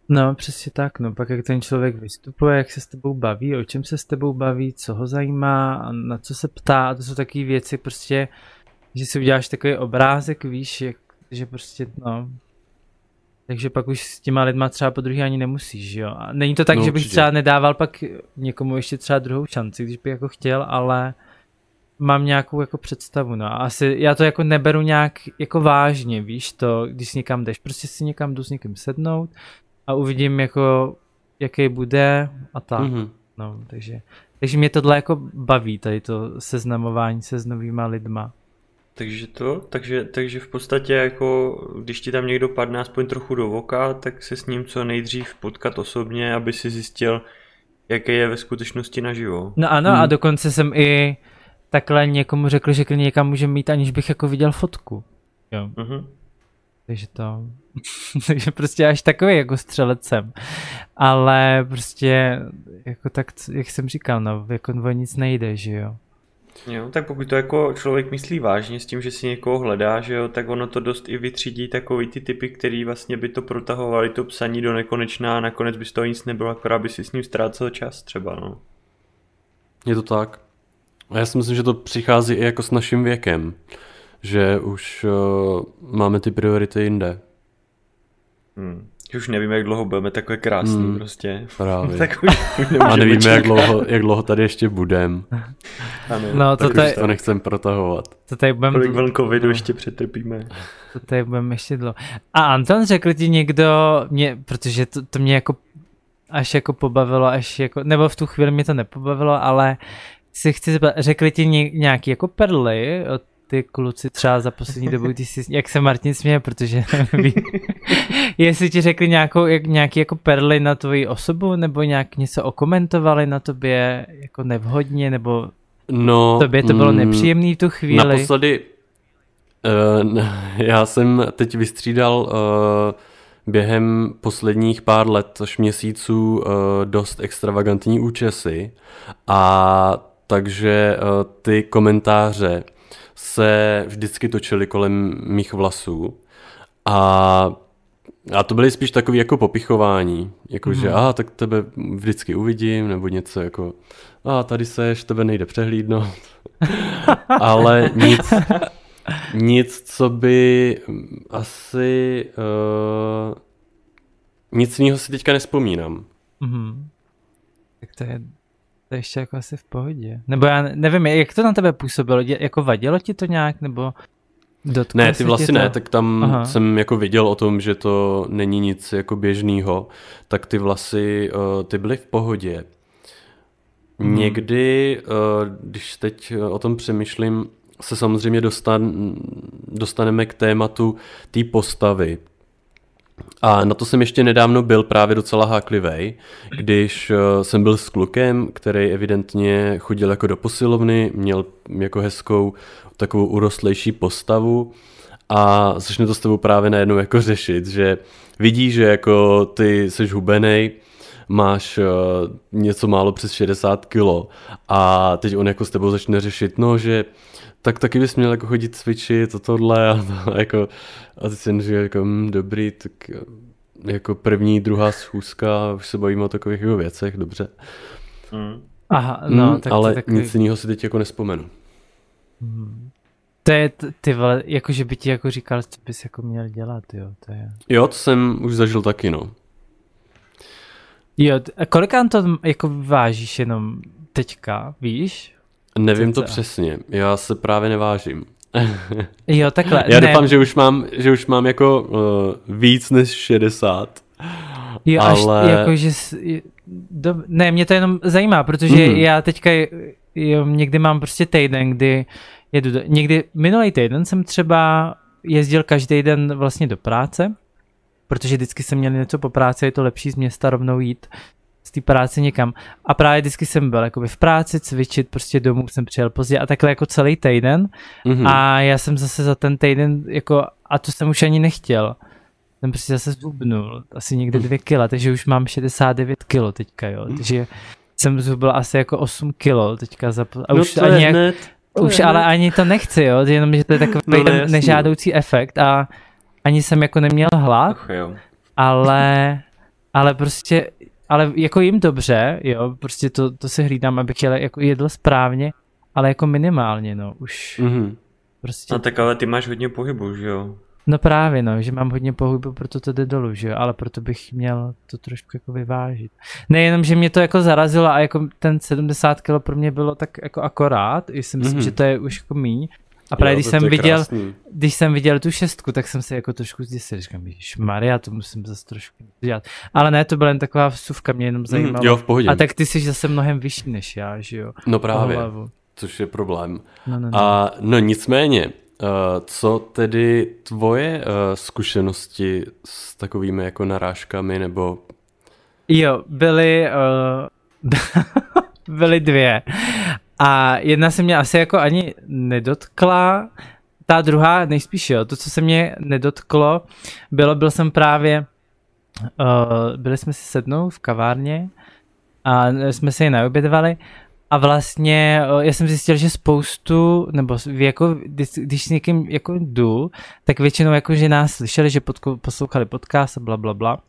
No, přesně tak, no, pak jak ten člověk vystupuje, jak se s tebou baví, o čem se s tebou baví, co ho zajímá, a na co se ptá, to jsou takové věci prostě, že si uděláš takový obrázek, víš, jak, že prostě, no, takže pak už s těma lidma třeba po druhý ani nemusíš, jo. A není to tak, no, že bych určitě. třeba nedával pak někomu ještě třeba druhou šanci, když bych jako chtěl, ale mám nějakou jako představu, no. Asi já to jako neberu nějak jako vážně, víš to, když někam jdeš, prostě si někam jdu s někým sednout, a uvidím jako, jaký bude a tak. Mm-hmm. No, takže, takže mě tohle jako baví, tady to seznamování se s novýma lidma. Takže to, takže, takže v podstatě jako, když ti tam někdo padne aspoň trochu do voka, tak se s ním co nejdřív potkat osobně, aby si zjistil, jaký je ve skutečnosti naživo. No ano hmm. a dokonce jsem i takhle někomu řekl, že klidně někam může mít, aniž bych jako viděl fotku. Jo. Uh-huh. Takže to, *laughs* takže prostě až takový jako střelec jsem. Ale prostě jako tak, jak jsem říkal, no, jako o nic nejde, že jo. Jo, tak pokud to jako člověk myslí vážně s tím, že si někoho hledá, že jo, tak ono to dost i vytřídí takový ty typy, který vlastně by to protahovali to psaní do nekonečná a nakonec by z toho nic nebylo, akorát by si s ním ztrácel čas třeba, no. Je to tak. A já si myslím, že to přichází i jako s naším věkem že už uh, máme ty priority jinde. Hmm. Už nevíme, jak dlouho budeme takové krásný hmm, prostě. Právě. *laughs* tak už, už A nevíme, jak dlouho, jak dlouho tady ještě budem. *laughs* No, to tak tady, to nechcem protahovat. To tady budem... Kolik vln covidu no. ještě přetrpíme. To tady budeme ještě dlouho. A Anton řekl ti někdo, mě, protože to, to mě jako až jako pobavilo, až jako, nebo v tu chvíli mě to nepobavilo, ale si chci zeptat, řekli ti nějaký jako perly od ty kluci třeba za poslední dobu, když jsi, jak se Martin směje, protože *laughs* jestli ti řekli nějakou, jak, nějaký jako perly na tvoji osobu, nebo nějak něco okomentovali na tobě jako nevhodně, nebo no, tobě to bylo mm, nepříjemné v tu chvíli? Naposledy, uh, já jsem teď vystřídal uh, během posledních pár let až měsíců uh, dost extravagantní účesy a takže uh, ty komentáře se vždycky točily kolem mých vlasů a a to byly spíš takový jako popichování, jako mm. že mhm. a tak tebe vždycky uvidím, nebo něco jako a tady seš, tebe nejde přehlídnout. *laughs* Ale nic, nic, co by asi uh, nic jiného si teďka nespomínám. Mm. Tak to je to ještě jako asi v pohodě. Nebo já nevím, jak to na tebe působilo? Jako vadilo ti to nějak, nebo Dotkl ne, ty vlasy to... ne, tak tam Aha. jsem jako viděl o tom, že to není nic jako běžného, tak ty vlasy, uh, ty byly v pohodě. Hmm. Někdy, uh, když teď o tom přemýšlím, se samozřejmě dostan, dostaneme k tématu té postavy, a na to jsem ještě nedávno byl právě docela háklivý, když eh, jsem byl s klukem, který evidentně chodil jako do posilovny, měl jako hezkou takovou urostlejší postavu a začne to s tebou právě najednou jako řešit, že vidí, že jako ty jsi hubenej, máš uh, něco málo přes 60 kilo a teď on jako s tebou začne řešit, no, že tak taky bys měl jako chodit cvičit a tohle a to, *laughs* jako, a ty jsem říkal jako, hm, dobrý, tak jako první, druhá schůzka, už se bavíme o takových jako věcech, dobře. Mm. Aha, no, mm, tak ale takový... nic jiného si teď jako nespomenu. Mm. To je, ty vole, jako že by ti jako říkal, co bys jako měl dělat, jo, to je. Jo, to jsem už zažil taky, no. Jo, kolikán to jako vážíš jenom teďka, víš? Nevím to přesně, já se právě nevážím. *laughs* jo, takhle. Já ne. doufám, že už mám, že už mám jako uh, víc než 60. Jo, ale... až jako, že... Do, ne, mě to jenom zajímá, protože mm. já teďka jo, někdy mám prostě týden, kdy jedu do, někdy minulý týden jsem třeba jezdil každý den vlastně do práce, protože vždycky jsem měl něco po práci, je to lepší z města rovnou jít z té práce někam. A právě vždycky jsem byl jakoby v práci, cvičit, prostě domů jsem přijel pozdě a takhle jako celý týden. Mm-hmm. A já jsem zase za ten týden jako, a to jsem už ani nechtěl. Jsem prostě zase zhubnul, asi někde dvě kila, takže už mám 69 kilo teďka, jo. Takže jsem zhubil asi jako 8 kilo teďka za, a no už to ani je hned. už ale ani to nechci, jo, jenom, že to je takový No, jasný, nežádoucí efekt a ani jsem jako neměl hlad, Ach jo. ale, ale prostě, ale jako jim dobře, jo, prostě to, to si hlídám, abych jel, jako jedl správně, ale jako minimálně, no, už Mhm. prostě, No tak ale ty máš hodně pohybu, že jo? no právě, no, že mám hodně pohybu, proto to jde dolů, že jo, ale proto bych měl to trošku jako vyvážit. Nejenom, že mě to jako zarazilo a jako ten 70 kg pro mě bylo tak jako akorát, i si myslím, Mhm. že to je už jako míň, a právě Jo, když jsem viděl, krásný. když jsem viděl tu šestku, tak jsem se jako trošku zděsil. Říkám, Maria, to musím zase trošku dělat. Ale ne, to byla jen taková vsuvka, mě jenom zajímalo. Mhm, jo, v pohodě. A tak ty jsi zase mnohem vyšší než já, že jo? No právě, což je problém. No, no, no. A no nicméně, uh, co tedy tvoje uh, zkušenosti s takovými jako narážkami nebo Jo, byly, uh, *laughs* byly dvě. A jedna se mě asi jako ani nedotkla, ta druhá nejspíš jo, to, co se mě nedotklo, bylo, byl jsem právě, uh, byli jsme si sednout v kavárně a jsme se ji naobědvali a vlastně uh, já jsem zjistil, že spoustu, nebo jako, když, když s někým jako jdu, tak většinou jako, že nás slyšeli, že podko, poslouchali podcast a bla, bla, bla.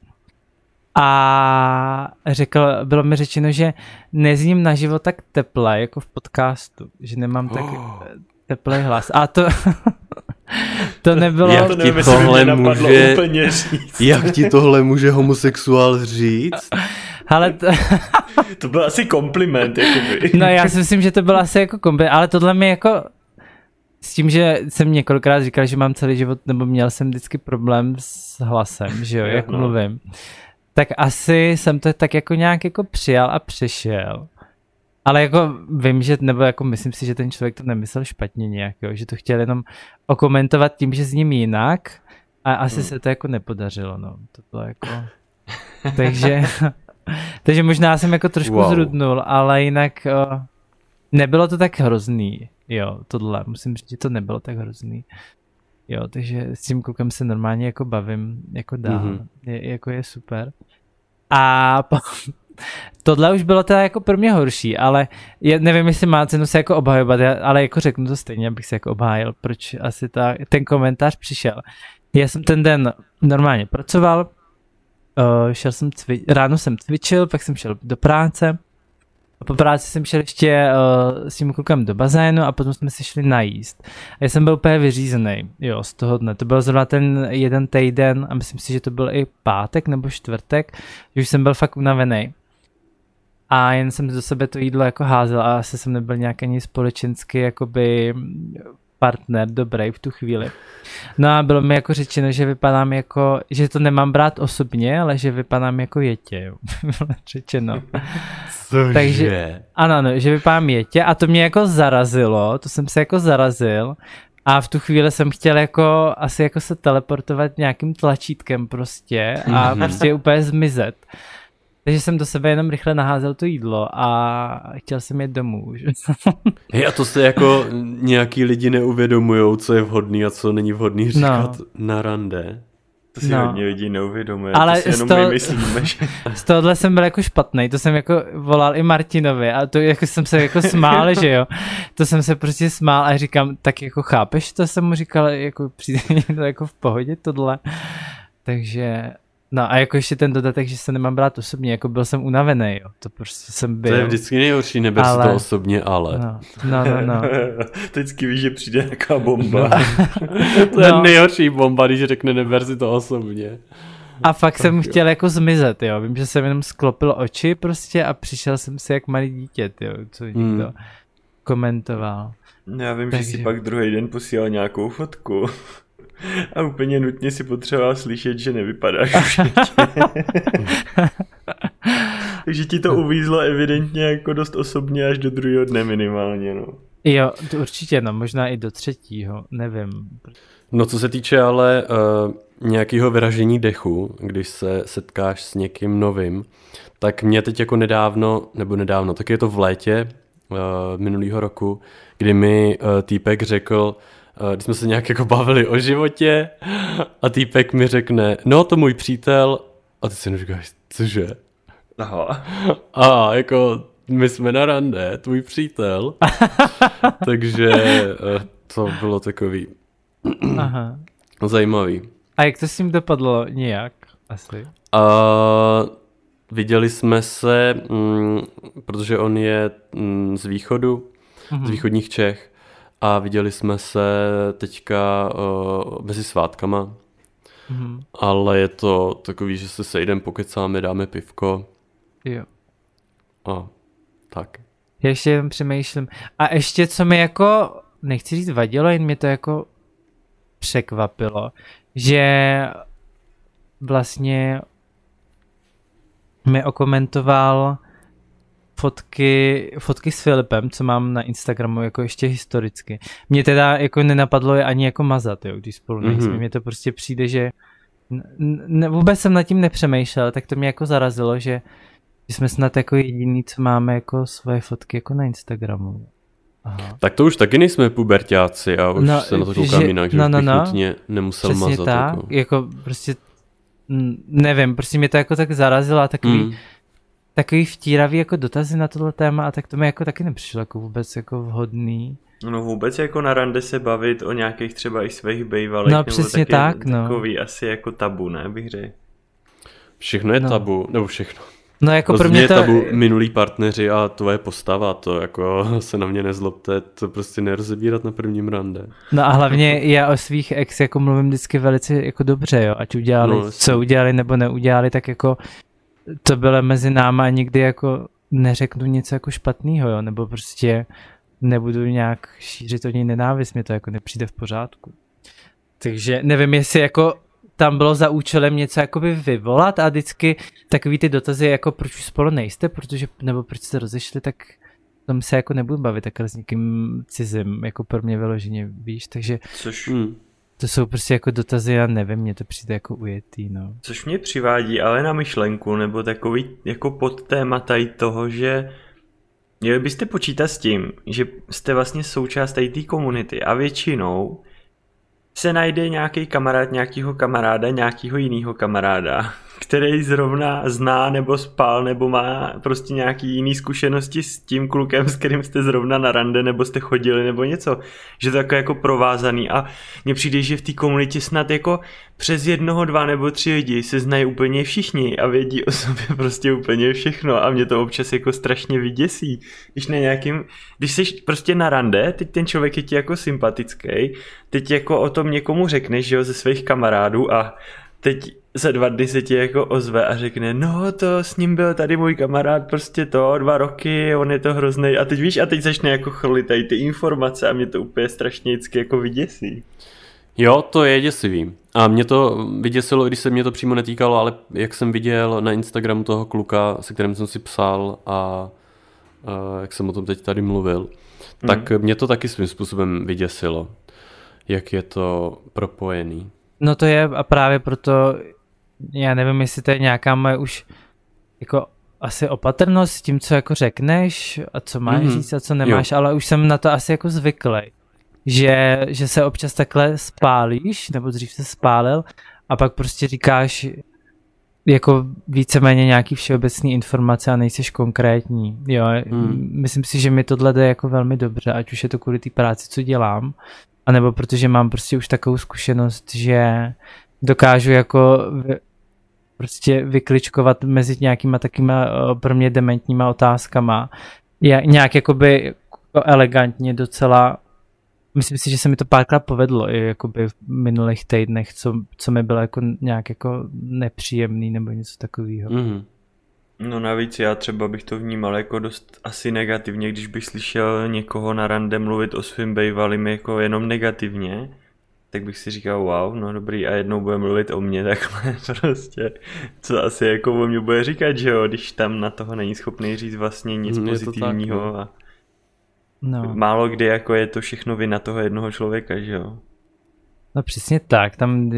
A řekl, bylo mi řečeno, že nezním na život tak teple, jako v podcastu, že nemám tak Oh. teplý hlas. A to, *laughs* to nebylo... Jak To ti nevím, by tohle může- úplně říct. jak ti tohle může homosexuál říct? Ale to, *laughs* To byl asi kompliment, jakoby. *laughs* no já si myslím, že to bylo asi jako kombi, ale tohle mi jako s tím, že jsem několikrát říkal, že mám celý život, nebo měl jsem vždycky problém s hlasem, že jo, jak No. mluvím, tak asi jsem to tak jako nějak jako přijal a přešel. Ale jako vím, že, nebo jako myslím si, že ten člověk to nemyslel špatně nějak, jo, že to chtěl jenom okomentovat tím, že s ním jinak a asi Hmm. se to jako nepodařilo, no. To bylo jako... *laughs* takže, *laughs* takže možná jsem jako trošku Wow. zrudnul, ale jinak o, nebylo to tak hrozný, jo, tohle, musím říct, že to nebylo tak hrozný. Jo, takže s tím klukem se normálně jako bavím, jako dál, Mhm. mm-hmm. je, jako je super. A po, *laughs* tohle už bylo teda jako pro mě horší, ale já nevím, jestli má cenu se jako obhajovat, ale jako řeknu to stejně, abych se jako obhájil, proč asi ta, ten komentář přišel. Já jsem ten den normálně pracoval, uh, šel jsem cvi- ráno jsem cvičil, pak jsem šel do práce, a po práci jsem šel ještě uh, s tím klukem do bazénu a potom jsme se šli najíst. A já jsem byl úplně vyřízený, jo, z toho dne. To byl zrovna ten jeden týden a myslím si, že to byl i pátek nebo čtvrtek, že už jsem byl fakt unavený. A jen jsem do sebe to jídlo jako házel a asi jsem nebyl nějak ani společensky jakoby partner dobrý v tu chvíli. No a bylo mi jako řečeno, že vypadám jako, že to nemám brát osobně, ale že vypadám jako jetě, jo. *laughs* Bylo řečeno. Cože? Takže- Ano, ano, že vypadám jetě a to mě jako zarazilo, to jsem se jako zarazil a v tu chvíli jsem chtěl jako asi jako se teleportovat nějakým tlačítkem prostě a Mhm. prostě úplně zmizet. Takže jsem do sebe jenom rychle naházel to jídlo a chtěl jsem jít domů. *laughs* Hej, a to se jako nějaký lidi neuvědomujou, co je vhodný a co není vhodný říkat no. na rande. To si No. hodně lidí neuvědomuje, Ale to si jenom z toho- my myslíme, že... *laughs* Z tohohle jsem byl jako špatný, to jsem jako volal i Martinovi a to jako jsem se jako smál, že jo. To jsem se prostě smál a říkám, tak jako chápeš, to jsem mu říkal, jako přijde někdo *laughs* jako v pohodě tohle. Takže, no a jako ještě ten dodatek, že se nemám brát osobně, jako byl jsem unavený, jo. To prostě jsem byl. To je vždycky nejhorší, neber ale... Si to osobně, ale. No, no, no, no. *laughs* Vždycky víš, že přijde nějaká bomba. *laughs* To je No. nejhorší bomba, když řekne neber si to osobně. A fakt jsem chtěl jako zmizet, jo. Vím, že jsem jenom sklopil oči prostě a přišel jsem si jak malý dítě, jo, co někdo Hmm. komentoval. Já vím, že si Takže- pak druhý den posílal nějakou fotku. A úplně nutně si potřeboval slyšet, že nevypadáš *laughs* už Takže ti to uvízlo evidentně jako dost osobně až do druhého dne minimálně, no. Jo, to určitě, no, možná i do třetího, nevím. No co se týče ale uh, nějakého vyražení dechu, když se setkáš s někým novým, tak mě teď jako nedávno, nebo nedávno, tak je to v létě uh, minulého roku, kdy mi uh, týpek řekl, když jsme se nějak jako bavili o životě a týpek mi řekne, no to můj přítel, a ty si říkáš, cože? Aha. A jako my jsme na rande, tvůj přítel. *laughs* Takže uh, to bylo takový *clears throat* Aha. zajímavý. A jak to s ním dopadlo? Nějak, asi. A viděli jsme se, mm, protože on je mm, z východu, Mhm. z východních Čech, a viděli jsme se teďka uh, mezi svátkama, Mhm. ale je to takový, že se sejdem, pokecáme, dáme pivko Jo. a tak. Já ještě jenom přemýšlím. A ještě, co mi jako, nechci říct vadilo, jen mě to jako překvapilo, že vlastně mi okomentoval fotky, fotky s Filipem, co mám na Instagramu jako ještě historicky. Mně teda jako nenapadlo je ani jako mazat, jo, když spolu nejsme. Mhm. Mně to prostě přijde, že n- n- vůbec jsem nad tím nepřemýšlel, tak to mě jako zarazilo, že, že jsme snad jako jediný, co máme jako svoje fotky jako na Instagramu. Aha. Tak to už taky nejsme pubertáci a už No, se na to koukám že- jinak, že no, no, bych no. nutně nemusel Přesně mazat. tak, Jako. jako prostě nevím, prostě mě to jako tak zarazilo a takový, Mm. Takový vtíravý jako dotazy na tohle téma a tak to mi jako taky nepřišlo jako vůbec jako vhodný. No vůbec jako na rande se bavit o nějakých třeba i svých bejvalých, No, přesně tak, no. takový asi jako tabu, ne, bych řekl. Všechno je No. tabu, nebo všechno. No jako pro Rozhodně mě je to, tabu minulý partneři a tvoje postava, to jako *laughs* se na mě nezlobte, to prostě nerozebírat na prvním rande. no a hlavně já o svých ex jako mluvím vždycky velice jako dobře, jo, ať udělali, No, no, co udělali nebo neudělali, tak jako to bylo mezi náma a nikdy jako neřeknu něco jako špatného, jo, nebo prostě nebudu nějak šířit o něj nenávist, mě to jako nepřijde v pořádku. Takže nevím, jestli jako tam bylo za účelem něco jakoby vyvolat a vždycky takový ty dotazy jako proč už spolu nejste, protože, nebo proč jste rozešli, tak tam se jako nebudu bavit takhle s někým cizím, jako pro mě vyloženě, víš, takže Což, Hmm. To jsou prostě jako dotazy, já nevím, mně to přijde jako ujetý, no. což mě přivádí ale na myšlenku, nebo takový jako podtéma tady toho, že měli byste počítat s tím, že jste vlastně součást té komunity a většinou se najde nějaký kamarád nějakého kamaráda, nějakého jiného kamaráda, který zrovna zná nebo spal nebo má prostě nějaký jiný zkušenosti s tím klukem, s kterým jste zrovna na rande nebo jste chodili nebo něco. Že to jako, jako provázaný a mně přijde, že v té komunitě snad jako přes jednoho, dva nebo tři lidi se znají úplně všichni a vědí o sobě prostě úplně všechno a mě to občas jako strašně vyděsí. Když na nějakým, když jsi prostě na rande, teď ten člověk je ti jako sympatický, teď jako o tom někomu řekneš, že jo, ze svých kamarádů a teď za dva dny se ti jako ozve a řekne, no to s ním byl tady můj kamarád prostě to, dva roky, on je to hrozný a teď víš, a teď začne jako chrlit tady ty informace a mě to úplně strašně vždycky jako vyděsí. Jo, to je děsivý. A mě to vyděsilo, i když se mě to přímo netýkalo, ale jak jsem viděl na Instagramu toho kluka, se kterým jsem si psal a, a jak jsem o tom teď tady mluvil, Mhm. tak mě to taky svým způsobem vyděsilo, jak je to propojený. No to je a právě proto, já nevím, jestli to je nějaká moje už jako asi opatrnost s tím, co jako řekneš a co máš Mhm. mm-hmm. říct a co nemáš, jo. ale už jsem na to asi jako zvyklý. Že, že se občas takhle spálíš, nebo dřív se spálil a pak prostě říkáš jako víceméně nějaký všeobecný informace a nejseš konkrétní. Jo, hmm. myslím si, že mi tohle jde jako velmi dobře, ať už je to kvůli té práci, co dělám, anebo protože mám prostě už takovou zkušenost, že dokážu jako prostě vykličkovat mezi nějakýma takýma eh, pro mě dementníma otázkama. Já, nějak jakoby jako elegantně docela myslím si, že se mi to párkrát povedlo i jakoby v minulých týdnech, co, co mi bylo jako nějak jako nepříjemný nebo něco takového. Mhm. No navíc já třeba bych to vnímal jako dost asi negativně, když bych slyšel někoho na rande mluvit o svým bejvalým jako jenom negativně, tak bych si říkal wow, no dobrý a jednou bude mluvit o mně *laughs* takhle prostě, co asi jako o mě bude říkat, že jo, když tam na toho není schopný říct vlastně nic Mm, je to tak, pozitivního no. a No. málo kdy jako je to všechno vina toho jednoho člověka, že jo. no přesně tak, tam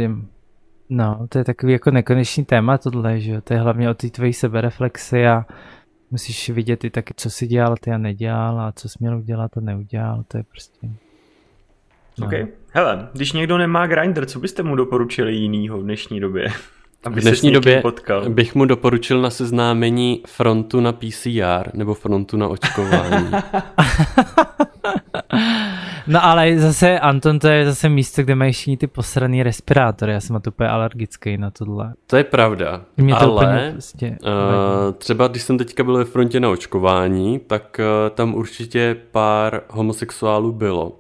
No, to je takový jako nekonečný téma tohle, že jo, to je hlavně o té tvojí sebereflexi a musíš vidět i taky, co si dělal ty a nedělal a co jsi měl udělat a neudělal, to je prostě... No. OK. Hele, když někdo nemá grinder, co byste mu doporučili jinýho v dnešní době? Aby v dnešní době potkal. bych mu doporučil na seznámení frontu na PCR nebo frontu na očkování. *laughs* no ale zase, Anton, to je zase místo, kde mají všichni ty posraný respirátory. Já jsem na to úplně alergický na tohle. To je pravda, Mě to ale prostě uh, třeba když jsem teďka byl ve frontě na očkování, tak uh, tam určitě pár homosexuálů bylo.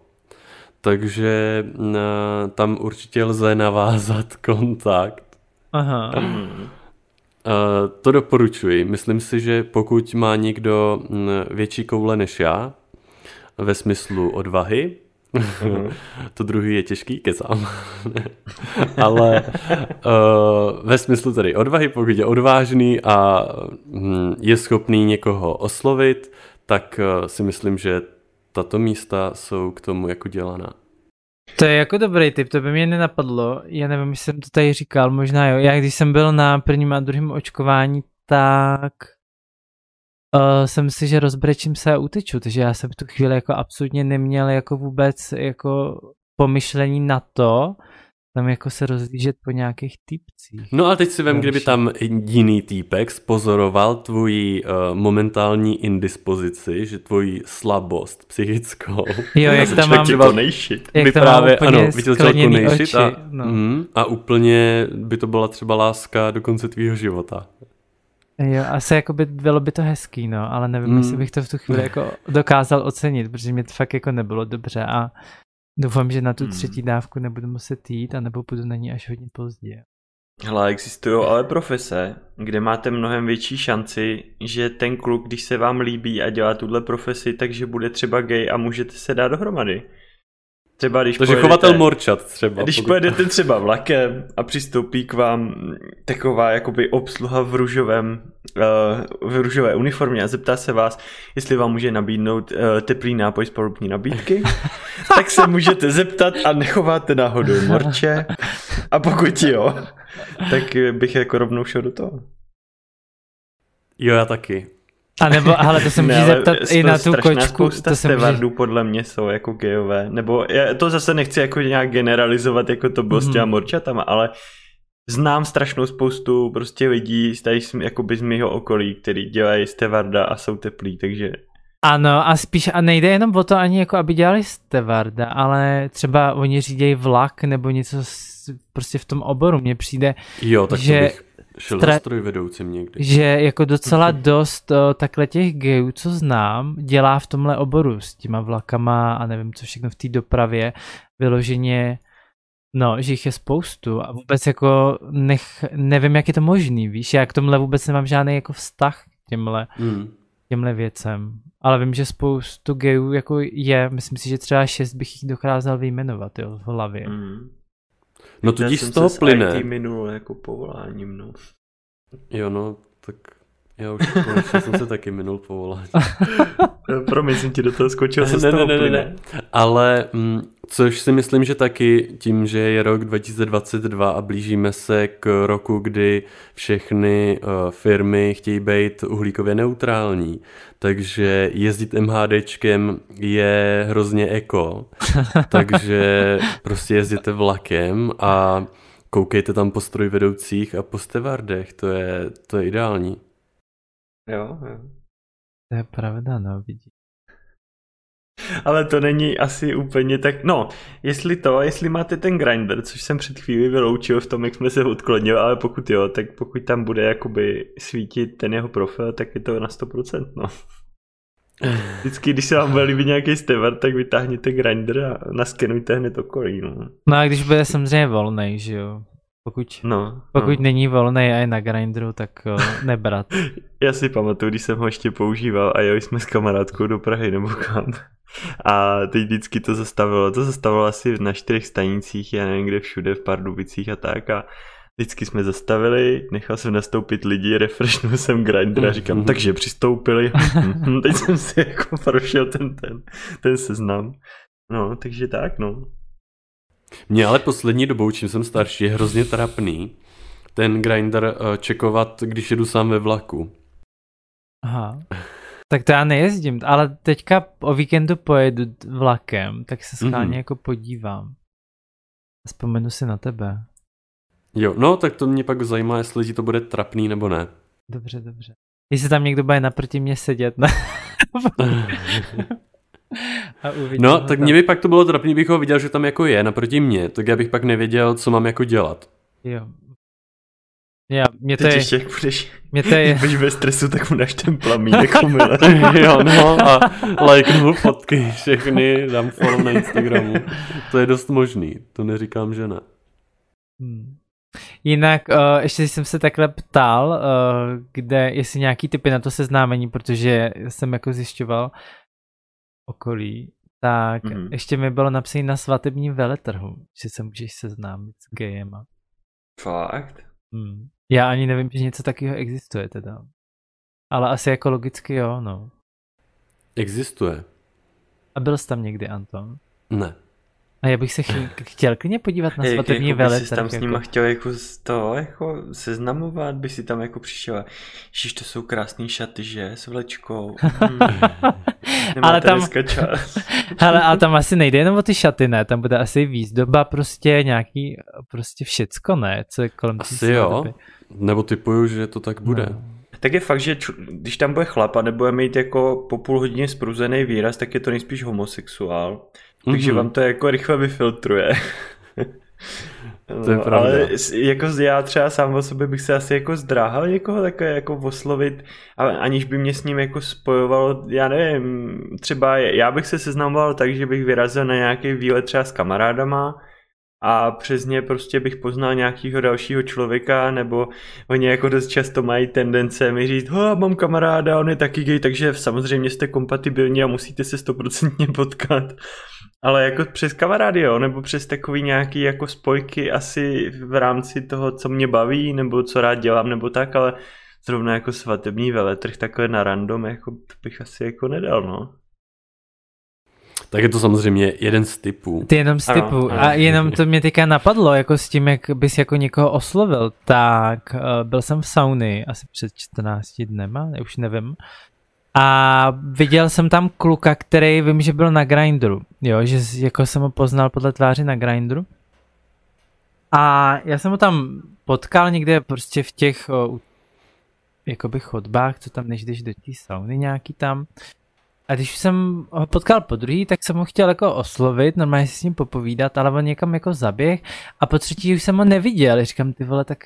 Takže uh, tam určitě lze navázat *laughs* kontakt Aha. Uh, to doporučuji. Myslím si, že pokud má někdo mm, větší koule než já, ve smyslu odvahy, uh-huh. *laughs* to druhý je těžký, kecám. *laughs* Ale uh, ve smyslu tedy odvahy, pokud je odvážný a hm, je schopný někoho oslovit, tak uh, si myslím, že tato místa jsou k tomu jako dělaná. To je jako dobrý tip, to by mě nenapadlo. Já nevím, jestli jsem to tady říkal, možná jo. Já když jsem byl na prvním a druhém očkování, tak uh, jsem si, že rozbrečím se a uteču, takže já jsem v tu chvíli jako absolutně neměl jako vůbec jako pomyšlení na to, tam jako se rozlížet po nějakých typcích. No a teď si vem, kdyby tam jiný týpek spozoroval tvoji uh, momentální indispozici, že tvoji slabost psychickou. *laughs* Jo, jak *laughs* tam mám... Třeba, nejšit. Jak by tam právě, ano, viděl nejšit a, no. mm, a úplně by to byla třeba láska do konce tvýho života. Jo, asi jako by bylo by to hezký, no, ale nevím, mm. jestli bych to v tu chvíli jako dokázal ocenit, protože mi to fakt jako nebylo dobře a Doufám, že na tu hmm. třetí dávku nebudu muset jít, anebo budu na ní až hodně pozdě. Hele, existují ale profese, kde máte mnohem větší šanci, že ten kluk, když se vám líbí a dělá tuhle profesi, takže bude třeba gay a můžete se dát dohromady. Třeba když Takže pojedete, chovatel morčat třeba. Když pokud... pojedete třeba vlakem a přistoupí k vám taková jakoby obsluha v růžovém, uh, v růžové uniformě a zeptá se vás, jestli vám může nabídnout uh, teplý nápoj z podobní nabídky, *laughs* tak se můžete zeptat a nechováte náhodou morče a pokud jo, tak bych jako rovnou šel do toho. Jo, já taky. A nebo, ale to se *laughs* může zeptat i na tu kočku. To se může... podle mě jsou jako gejové. Nebo já to zase nechci jako nějak generalizovat, jako to bylo mm. s těma morčatama, ale znám strašnou spoustu prostě lidí tady jakoby z mého okolí, který dělají stevarda a jsou teplí, takže ano, a spíš, a nejde jenom o to ani jako, aby dělali stevarda, ale třeba oni řídějí vlak nebo něco prostě v tom oboru. Mně přijde, jo, tak že to bych Šel stra- někdy. Že jako docela *laughs* dost o, takhle těch gejů, co znám, dělá v tomhle oboru s těma vlakama a nevím co všechno v té dopravě, vyloženě No, že jich je spoustu a vůbec jako nech, nevím, jak je to možný, víš, já k tomhle vůbec nemám žádný jako vztah k těmhle, mm. těmhle věcem, ale vím, že spoustu gejů jako je, myslím si, že třeba šest bych jich dokázal vyjmenovat, jo, v hlavě. Mm. No tudíž z toho plyne. IT minul jako povoláním, no. Jo, no, tak já už konečně jsem se taky minul povolání. *laughs* Promiň, jsem ti do toho skočil, se ne, ne, ne, ne, ne. Ale mm, což si myslím, že taky tím, že je rok 2022 a blížíme se k roku, kdy všechny uh, firmy chtějí být uhlíkově neutrální, takže jezdit MHDčkem je hrozně eko, *laughs* takže prostě jezděte vlakem a koukejte tam po strojvedoucích a po stevardech, to je, to je ideální. Jo, jo. To je pravda, no, vidí. Ale to není asi úplně tak, no, jestli to, jestli máte ten grinder, což jsem před chvíli vyloučil v tom, jak jsme se odklonili, ale pokud jo, tak pokud tam bude jakoby svítit ten jeho profil, tak je to na 100%, no. Vždycky, když se vám bude líbit nějaký stevar, tak vytáhněte grinder a naskenujte hned okolí, no. No a když bude samozřejmě volný, že jo. Pokud, no, pokud no. není volný a je na grindru, tak uh, nebrat. *laughs* Já si pamatuju, když jsem ho ještě používal a jeli jsme s kamarádkou do Prahy nebo kam. A teď vždycky to zastavilo. To zastavilo asi na čtyřech stanicích, já nevím kde všude, v Pardubicích a tak. A vždycky jsme zastavili, nechal jsem nastoupit lidi, refreshnul jsem grinder a říkám, mm-hmm. takže přistoupili. *laughs* teď jsem si jako prošel ten, ten, ten seznam. No, takže tak, no. Mě ale poslední dobou, čím jsem starší, je hrozně trapný ten grinder uh, čekovat, když jedu sám ve vlaku. Aha. Tak to já nejezdím, ale teďka o víkendu pojedu vlakem, tak se schválně mm-hmm. jako podívám. Vzpomenu si na tebe. Jo, no tak to mě pak zajímá, jestli ti to bude trapný nebo ne. Dobře, dobře. Jestli tam někdo bude naproti mě sedět, ne? *laughs* A no, tak mě by pak to bylo trapný, bych ho viděl, že tam jako je naproti mě, tak já bych pak nevěděl, co mám jako dělat. Jo. Já, mě to je... ještě, jak budeš, mě to je... budeš ve stresu, tak mu dáš ten plamínek *laughs* *laughs* jo, no, a lajknu fotky všechny, dám follow na Instagramu. To je dost možný, to neříkám, že ne. Hmm. Jinak uh, ještě jsem se takhle ptal, uh, kde, jestli nějaký typy na to seznámení, protože jsem jako zjišťoval okolí, tak mm-hmm. ještě mi bylo napsané na svatebním veletrhu, že se můžeš seznámit s gejema. Fakt? Hmm. Já ani nevím, že něco takového existuje teda. Ale asi jako logicky jo, no. Existuje. A byl jsi tam někdy, Anton? Ne. A já bych se chtěl klidně podívat na svatební jako vele. Jsi tam jako... s nima chtěl jako z toho jako seznamovat, by si tam jako přišel. Ježiš, to jsou krásné šaty, že? S vlečkou. *laughs* Hmm. ale tam, *laughs* ale, ale tam asi nejde jenom o ty šaty, ne? Tam bude asi výzdoba, prostě nějaký, prostě všecko, ne? Co je kolem Asi jo. Nebo typuju, že to tak bude. No. Tak je fakt, že když tam bude chlap a nebude mít jako po půl hodině spruzený výraz, tak je to nejspíš homosexuál. Takže mm-hmm. vám to jako rychle vyfiltruje. no, *laughs* to je pravda. Ale jako já třeba sám o sobě bych se asi jako zdráhal někoho takové jako oslovit, ale aniž by mě s ním jako spojovalo, já nevím, třeba já bych se seznamoval tak, že bych vyrazil na nějaký výlet třeba s kamarádama, a přes ně prostě bych poznal nějakého dalšího člověka, nebo oni jako dost často mají tendence mi říct, ho, mám kamaráda, on je taky gay, takže samozřejmě jste kompatibilní a musíte se stoprocentně potkat. Ale jako přes kamarády, jo, nebo přes takový nějaký jako spojky asi v rámci toho, co mě baví, nebo co rád dělám, nebo tak, ale zrovna jako svatební veletrh takhle na random, jako bych asi jako nedal, no. Tak je to samozřejmě jeden z typů. Ty jenom z typů. A jenom to mě teďka napadlo, jako s tím, jak bys jako někoho oslovil, tak uh, byl jsem v sauny asi před 14 dnema, už nevím. A viděl jsem tam kluka, který vím, že byl na Grindru, jo, že jako jsem ho poznal podle tváři na Grindru. A já jsem ho tam potkal někde prostě v těch uh, jakoby chodbách, co tam než jdeš do té sauny nějaký tam. A když jsem ho potkal po druhý, tak jsem ho chtěl jako oslovit, normálně si s ním popovídat, ale on někam jako zaběh a po třetí už jsem ho neviděl. Říkám, ty vole, tak,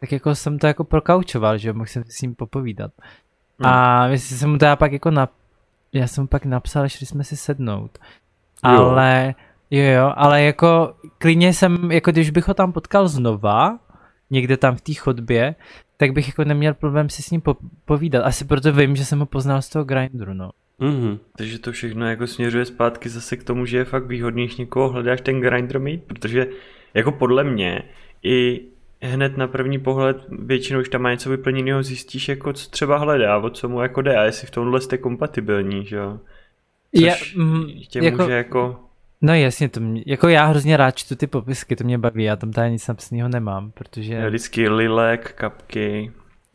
tak jako jsem to jako prokaučoval, že mohl jsem si s ním popovídat. Hmm. A myslím, jsem mu teda pak jako na, já jsem mu pak napsal, šli jsme si sednout. Ale, jo, jo, ale jako klidně jsem, jako když bych ho tam potkal znova, někde tam v té chodbě, tak bych jako neměl problém si s ním povídat. Asi proto vím, že jsem ho poznal z toho grindru, no. Mm-hmm. Takže to všechno jako směřuje zpátky zase k tomu, že je fakt výhodný, když někoho hledáš ten grinder mít, protože jako podle mě i hned na první pohled většinou, už tam má něco vyplněného, zjistíš, jako co třeba hledá, o co mu jako jde a jestli v tomhle jste kompatibilní, že jo. je, mm, tě jako, může jako... No jasně, to mě, jako já hrozně rád čtu ty popisky, to mě baví, já tam tady nic napsaného nemám, protože... Já vždycky lilek, kapky...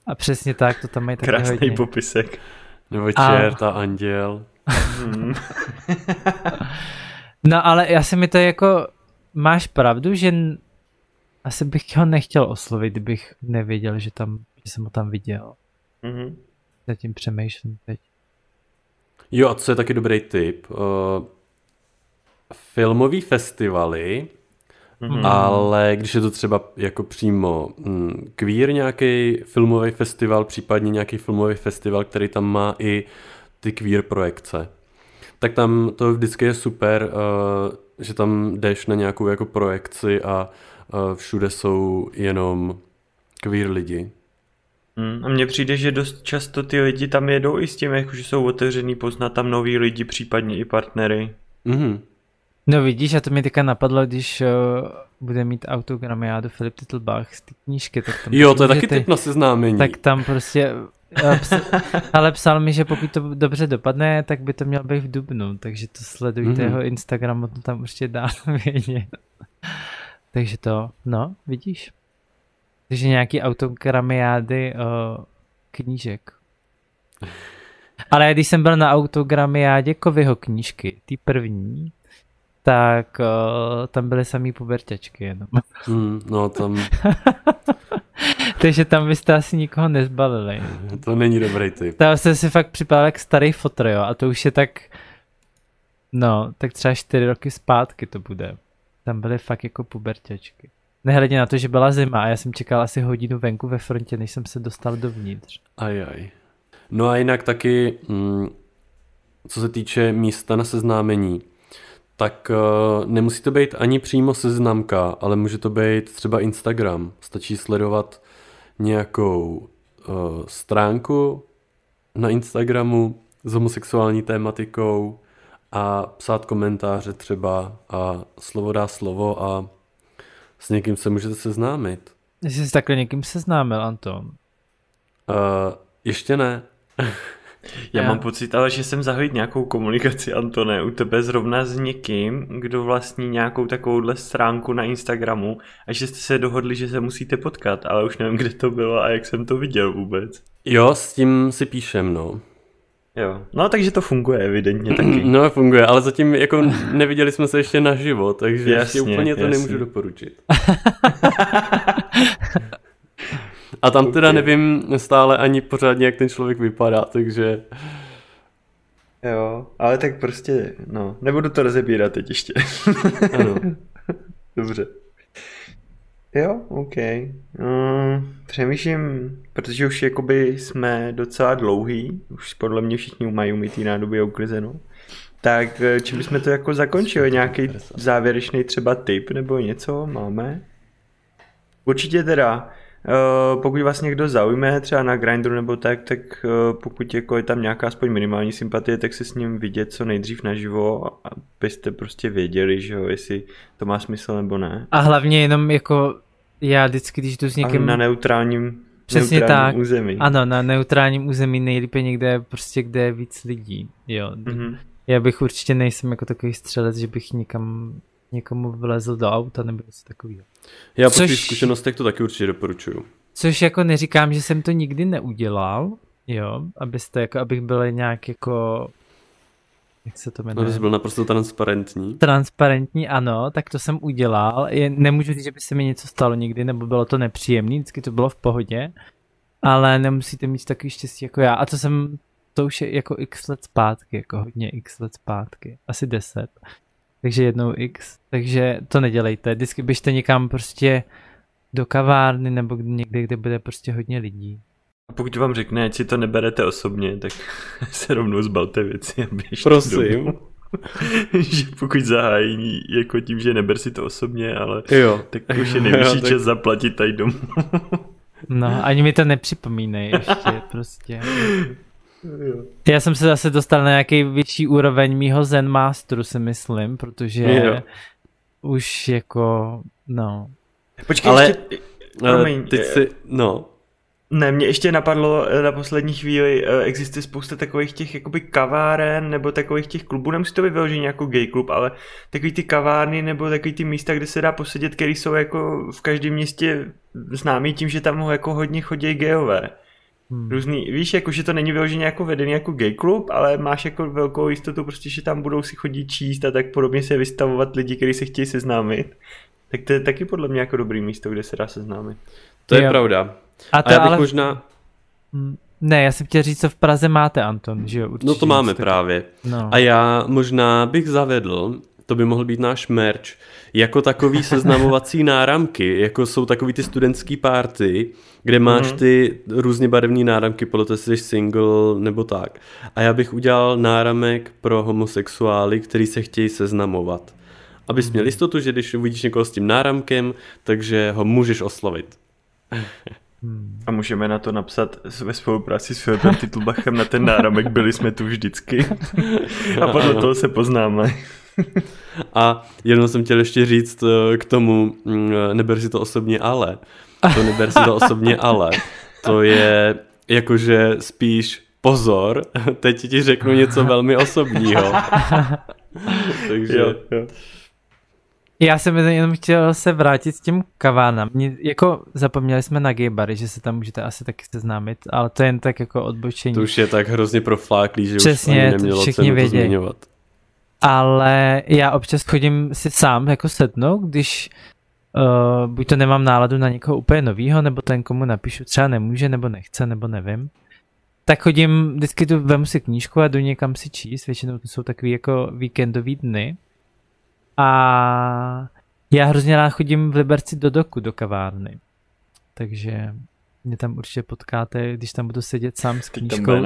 A přesně tak, to tam mají taky Krásný hodně. popisek. Nebo čert a, a anděl. Hmm. *laughs* no ale já si mi to jako, máš pravdu, že asi bych ho nechtěl oslovit, kdybych nevěděl, že, tam, že jsem ho tam viděl. Mm-hmm. Zatím přemýšlím teď. Jo, a co je taky dobrý tip? Uh, filmový festivaly, mm-hmm. ale když je to třeba jako přímo mm, queer nějaký filmový festival, případně nějaký filmový festival, který tam má i ty queer projekce, tak tam to vždycky je super, uh, že tam jdeš na nějakou jako projekci a uh, všude jsou jenom queer lidi. Hmm, a mně přijde, že dost často ty lidi tam jedou i s tím, jako, že jsou otevřený poznat tam nový lidi, případně i partnery. Mm-hmm. No vidíš, a to mi teďka napadlo, když uh, bude mít autogramiádu Filip Titlbach z té knížky, tak tam... Jo, to je taky ty, typ na seznámení. Tak tam prostě... Ps, *laughs* ale psal mi, že pokud to dobře dopadne, tak by to mělo být v Dubnu, takže to sledujte mm-hmm. jeho Instagram, to tam určitě dá vědět. *laughs* Takže to, no, vidíš. Takže nějaký autogramiády uh, knížek. Ale když jsem byl na autogramiádě Kovyho knížky, ty první, tak uh, tam byly samý puberťačky jenom. Mm, no tam... *laughs* Takže tam byste asi nikoho nezbalili. To není dobrý typ. Tam jsem si fakt připadal jak starý fotr, jo, a to už je tak, no, tak třeba čtyři roky zpátky to bude. Tam byly fakt jako puberťačky. Nehledě na to, že byla zima a já jsem čekal asi hodinu venku ve frontě, než jsem se dostal dovnitř. Ajaj. No a jinak taky, mm, co se týče místa na seznámení, tak uh, nemusí to být ani přímo seznamka, ale může to být třeba Instagram. Stačí sledovat nějakou uh, stránku na Instagramu s homosexuální tématikou a psát komentáře třeba a slovo dá slovo a s někým se můžete seznámit. Jsi se takhle někým seznámil, Anton? Uh, ještě ne. *laughs* Já, Já mám pocit, ale že jsem zahodit nějakou komunikaci, Antone, u tebe zrovna s někým, kdo vlastní nějakou takovouhle stránku na Instagramu a že jste se dohodli, že se musíte potkat, ale už nevím, kde to bylo a jak jsem to viděl vůbec. Jo, s tím si píšem, no. Jo, no takže to funguje evidentně taky. *clears throat* No funguje, ale zatím jako neviděli jsme se ještě naživo, takže jasně, ještě úplně to jasně. nemůžu doporučit. *laughs* A tam teda nevím stále ani pořádně, jak ten člověk vypadá, takže... Jo, ale tak prostě, no, nebudu to rozebírat teď ještě. ano. *laughs* Dobře. Jo, OK. Um, přemýšlím, protože už jakoby jsme docela dlouhý, už podle mě všichni mají umytý nádoby uklizeno. Tak eh, či bychom to jako zakončili? Nějaký závěrečný třeba tip nebo něco máme? Určitě teda pokud vás někdo zaujme třeba na Grindru nebo tak, tak uh, pokud jako je tam nějaká aspoň minimální sympatie, tak se s ním vidět co nejdřív naživo, abyste prostě věděli, že jo, jestli to má smysl nebo ne. A hlavně jenom jako já vždycky, když jdu s někým... na neutrálním Přesně neutrálním tak. území. Ano, na neutrálním území nejlépe někde, prostě kde je víc lidí, jo. Mm-hmm. Já bych určitě nejsem jako takový střelec, že bych někam někomu vlezl do auta nebo něco takového. Já po svých zkušenostech to taky určitě doporučuju. Což jako neříkám, že jsem to nikdy neudělal, jo, abyste jako, abych byl nějak jako jak se to jmenuje? No, byl naprosto transparentní. Transparentní, ano, tak to jsem udělal. Je, nemůžu říct, že by se mi něco stalo nikdy, nebo bylo to nepříjemné, vždycky to bylo v pohodě, ale nemusíte mít takový štěstí jako já. A to jsem, to už je jako x let zpátky, jako hodně x let zpátky, asi 10 takže jednou X. Takže to nedělejte. Vždycky běžte někam prostě do kavárny nebo někde, kde bude prostě hodně lidí. A pokud vám řekne, ať si to neberete osobně, tak *laughs* se rovnou zbalte věci a běžte Prosím. Domů. *laughs* že pokud zahájí jako tím, že neber si to osobně, ale jo. tak už je nejvyšší *laughs* jo, tak... čas zaplatit tady domů. no, ani mi to nepřipomínej ještě prostě. Já jsem se zase dostal na nějaký vyšší úroveň mýho Zen Masteru, si myslím, protože jo. už jako, no. Počkej, Ale, ještě, promiň, teď si, no. Ne, mě ještě napadlo eh, na poslední chvíli, eh, existuje spousta takových těch jakoby kaváren nebo takových těch klubů, nemusí to být vyloženě jako gay klub, ale takový ty kavárny nebo takový ty místa, kde se dá posedět, které jsou jako v každém městě známý tím, že tam jako hodně chodí gayové. Hmm. Různý, víš, jako, že to není vyloženě jako vedený jako gay klub, ale máš jako velkou jistotu prostě, že tam budou si chodit číst a tak podobně se vystavovat lidi, kteří se chtějí seznámit. Tak to je taky podle mě jako dobrý místo, kde se dá seznámit. To je jo. pravda. A, to a já bych ale... možná... Hmm. Ne, já jsem chtěl říct, co v Praze máte, Anton, že jo? Určitě no to máme právě. No. A já možná bych zavedl, to by mohl být náš merch, jako takový *laughs* seznamovací náramky, jako jsou takový ty studentský párty, kde máš mhm. ty různě barevné náramky, podle toho jsi single nebo tak. A já bych udělal náramek pro homosexuály, který se chtějí seznamovat. Abys měl mhm. jistotu, že když uvidíš někoho s tím náramkem, takže ho můžeš oslovit. Hmm. A můžeme na to napsat ve spolupráci s Filipem Titlbachem na ten náramek, byli jsme tu vždycky. *laughs* A podle toho se poznáme. *laughs* A jenom jsem chtěl ještě říct eh, k tomu, mm, neber si to osobně, ale. To neber si to osobně, *laughs* ale. To je jakože spíš pozor, *laughs* teď ti řeknu něco velmi osobního. Takže... Jo, jo. Já jsem jenom chtěl se vrátit s tím kavánám. Mě, jako zapomněli jsme na gaybary, že se tam můžete asi taky seznámit, ale to je jen tak jako odbočení. To už je tak hrozně profláklý, že Přesně, už ani nemělo všichni cenu vědí. to zmiňovat. Ale já občas chodím si sám jako sednout, když uh, buď to nemám náladu na někoho úplně novýho, nebo ten, komu napíšu, třeba nemůže, nebo nechce, nebo nevím. Tak chodím, vždycky tu vemu si knížku a jdu někam si číst, většinou to jsou takový jako víkendový dny. A já hrozně rád chodím v Liberci do doku, do kavárny. Takže mě tam určitě potkáte, když tam budu sedět sám s *laughs* knížkou.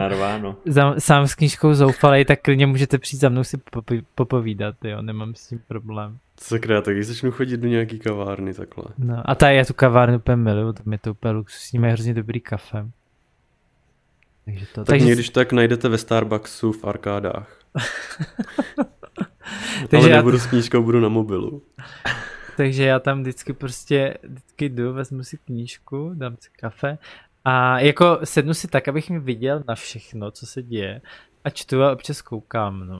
Za, sám s knížkou zoufalej, tak klidně můžete přijít za mnou si popo- popovídat, jo, nemám s tím problém. Sakra, tak když začnu chodit do nějaký kavárny takhle. No, a ta já tu kavárnu úplně miluju, tam je to úplně luxusní, mají hrozně dobrý kafe. Takže to, Tak takže, mě když tak najdete ve Starbucksu v arkádách. *laughs* takže, Ale já, nebudu s knížkou, budu na mobilu. *laughs* takže já tam vždycky prostě, vždycky jdu, vezmu si knížku, dám si kafe a jako sednu si tak, abych mi viděl na všechno, co se děje a čtu a občas koukám, no.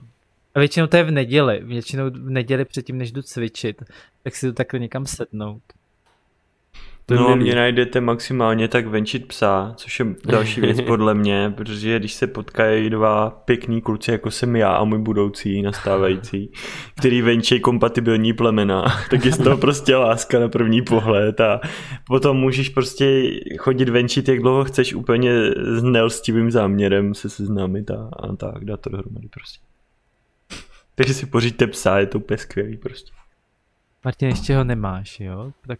A většinou to je v neděli, většinou v neděli předtím, než jdu cvičit, tak si jdu takhle někam sednout. To je no, mě najdete maximálně tak venčit psa, což je další věc *laughs* podle mě, protože když se potkají dva pěkný kluci, jako jsem já a můj budoucí nastávající, který venčí kompatibilní plemena, *laughs* tak je z toho prostě láska na první pohled a potom můžeš prostě chodit venčit, jak dlouho chceš úplně s neostivým záměrem se seznámit a, a tak, dát to dohromady prostě. Takže si poříďte psa, je to úplně skvělý prostě. Martin, ještě ho nemáš, jo? Tak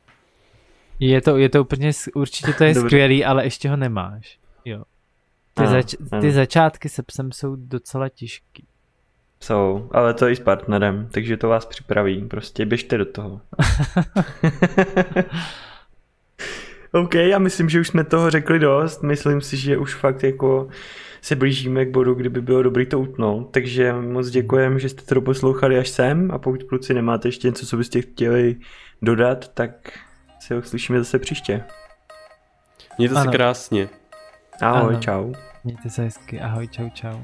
je to, je to úplně, určitě to je Dobře. skvělý, ale ještě ho nemáš, jo. Ty, Ano, zač- ty začátky se psem jsou docela těžký. Jsou, ale to i s partnerem, takže to vás připraví, prostě běžte do toho. *laughs* OK, já myslím, že už jsme toho řekli dost, myslím si, že už fakt jako se blížíme k bodu, kdyby bylo dobrý to utnout, takže moc děkujem, že jste to doposlouchali až sem a pokud kluci nemáte ještě něco, co byste chtěli dodat, tak se uslyšíme zase příště. Mějte se Ano. krásně. Ahoj, Ano. čau. Mějte se hezky, ahoj, čau, čau.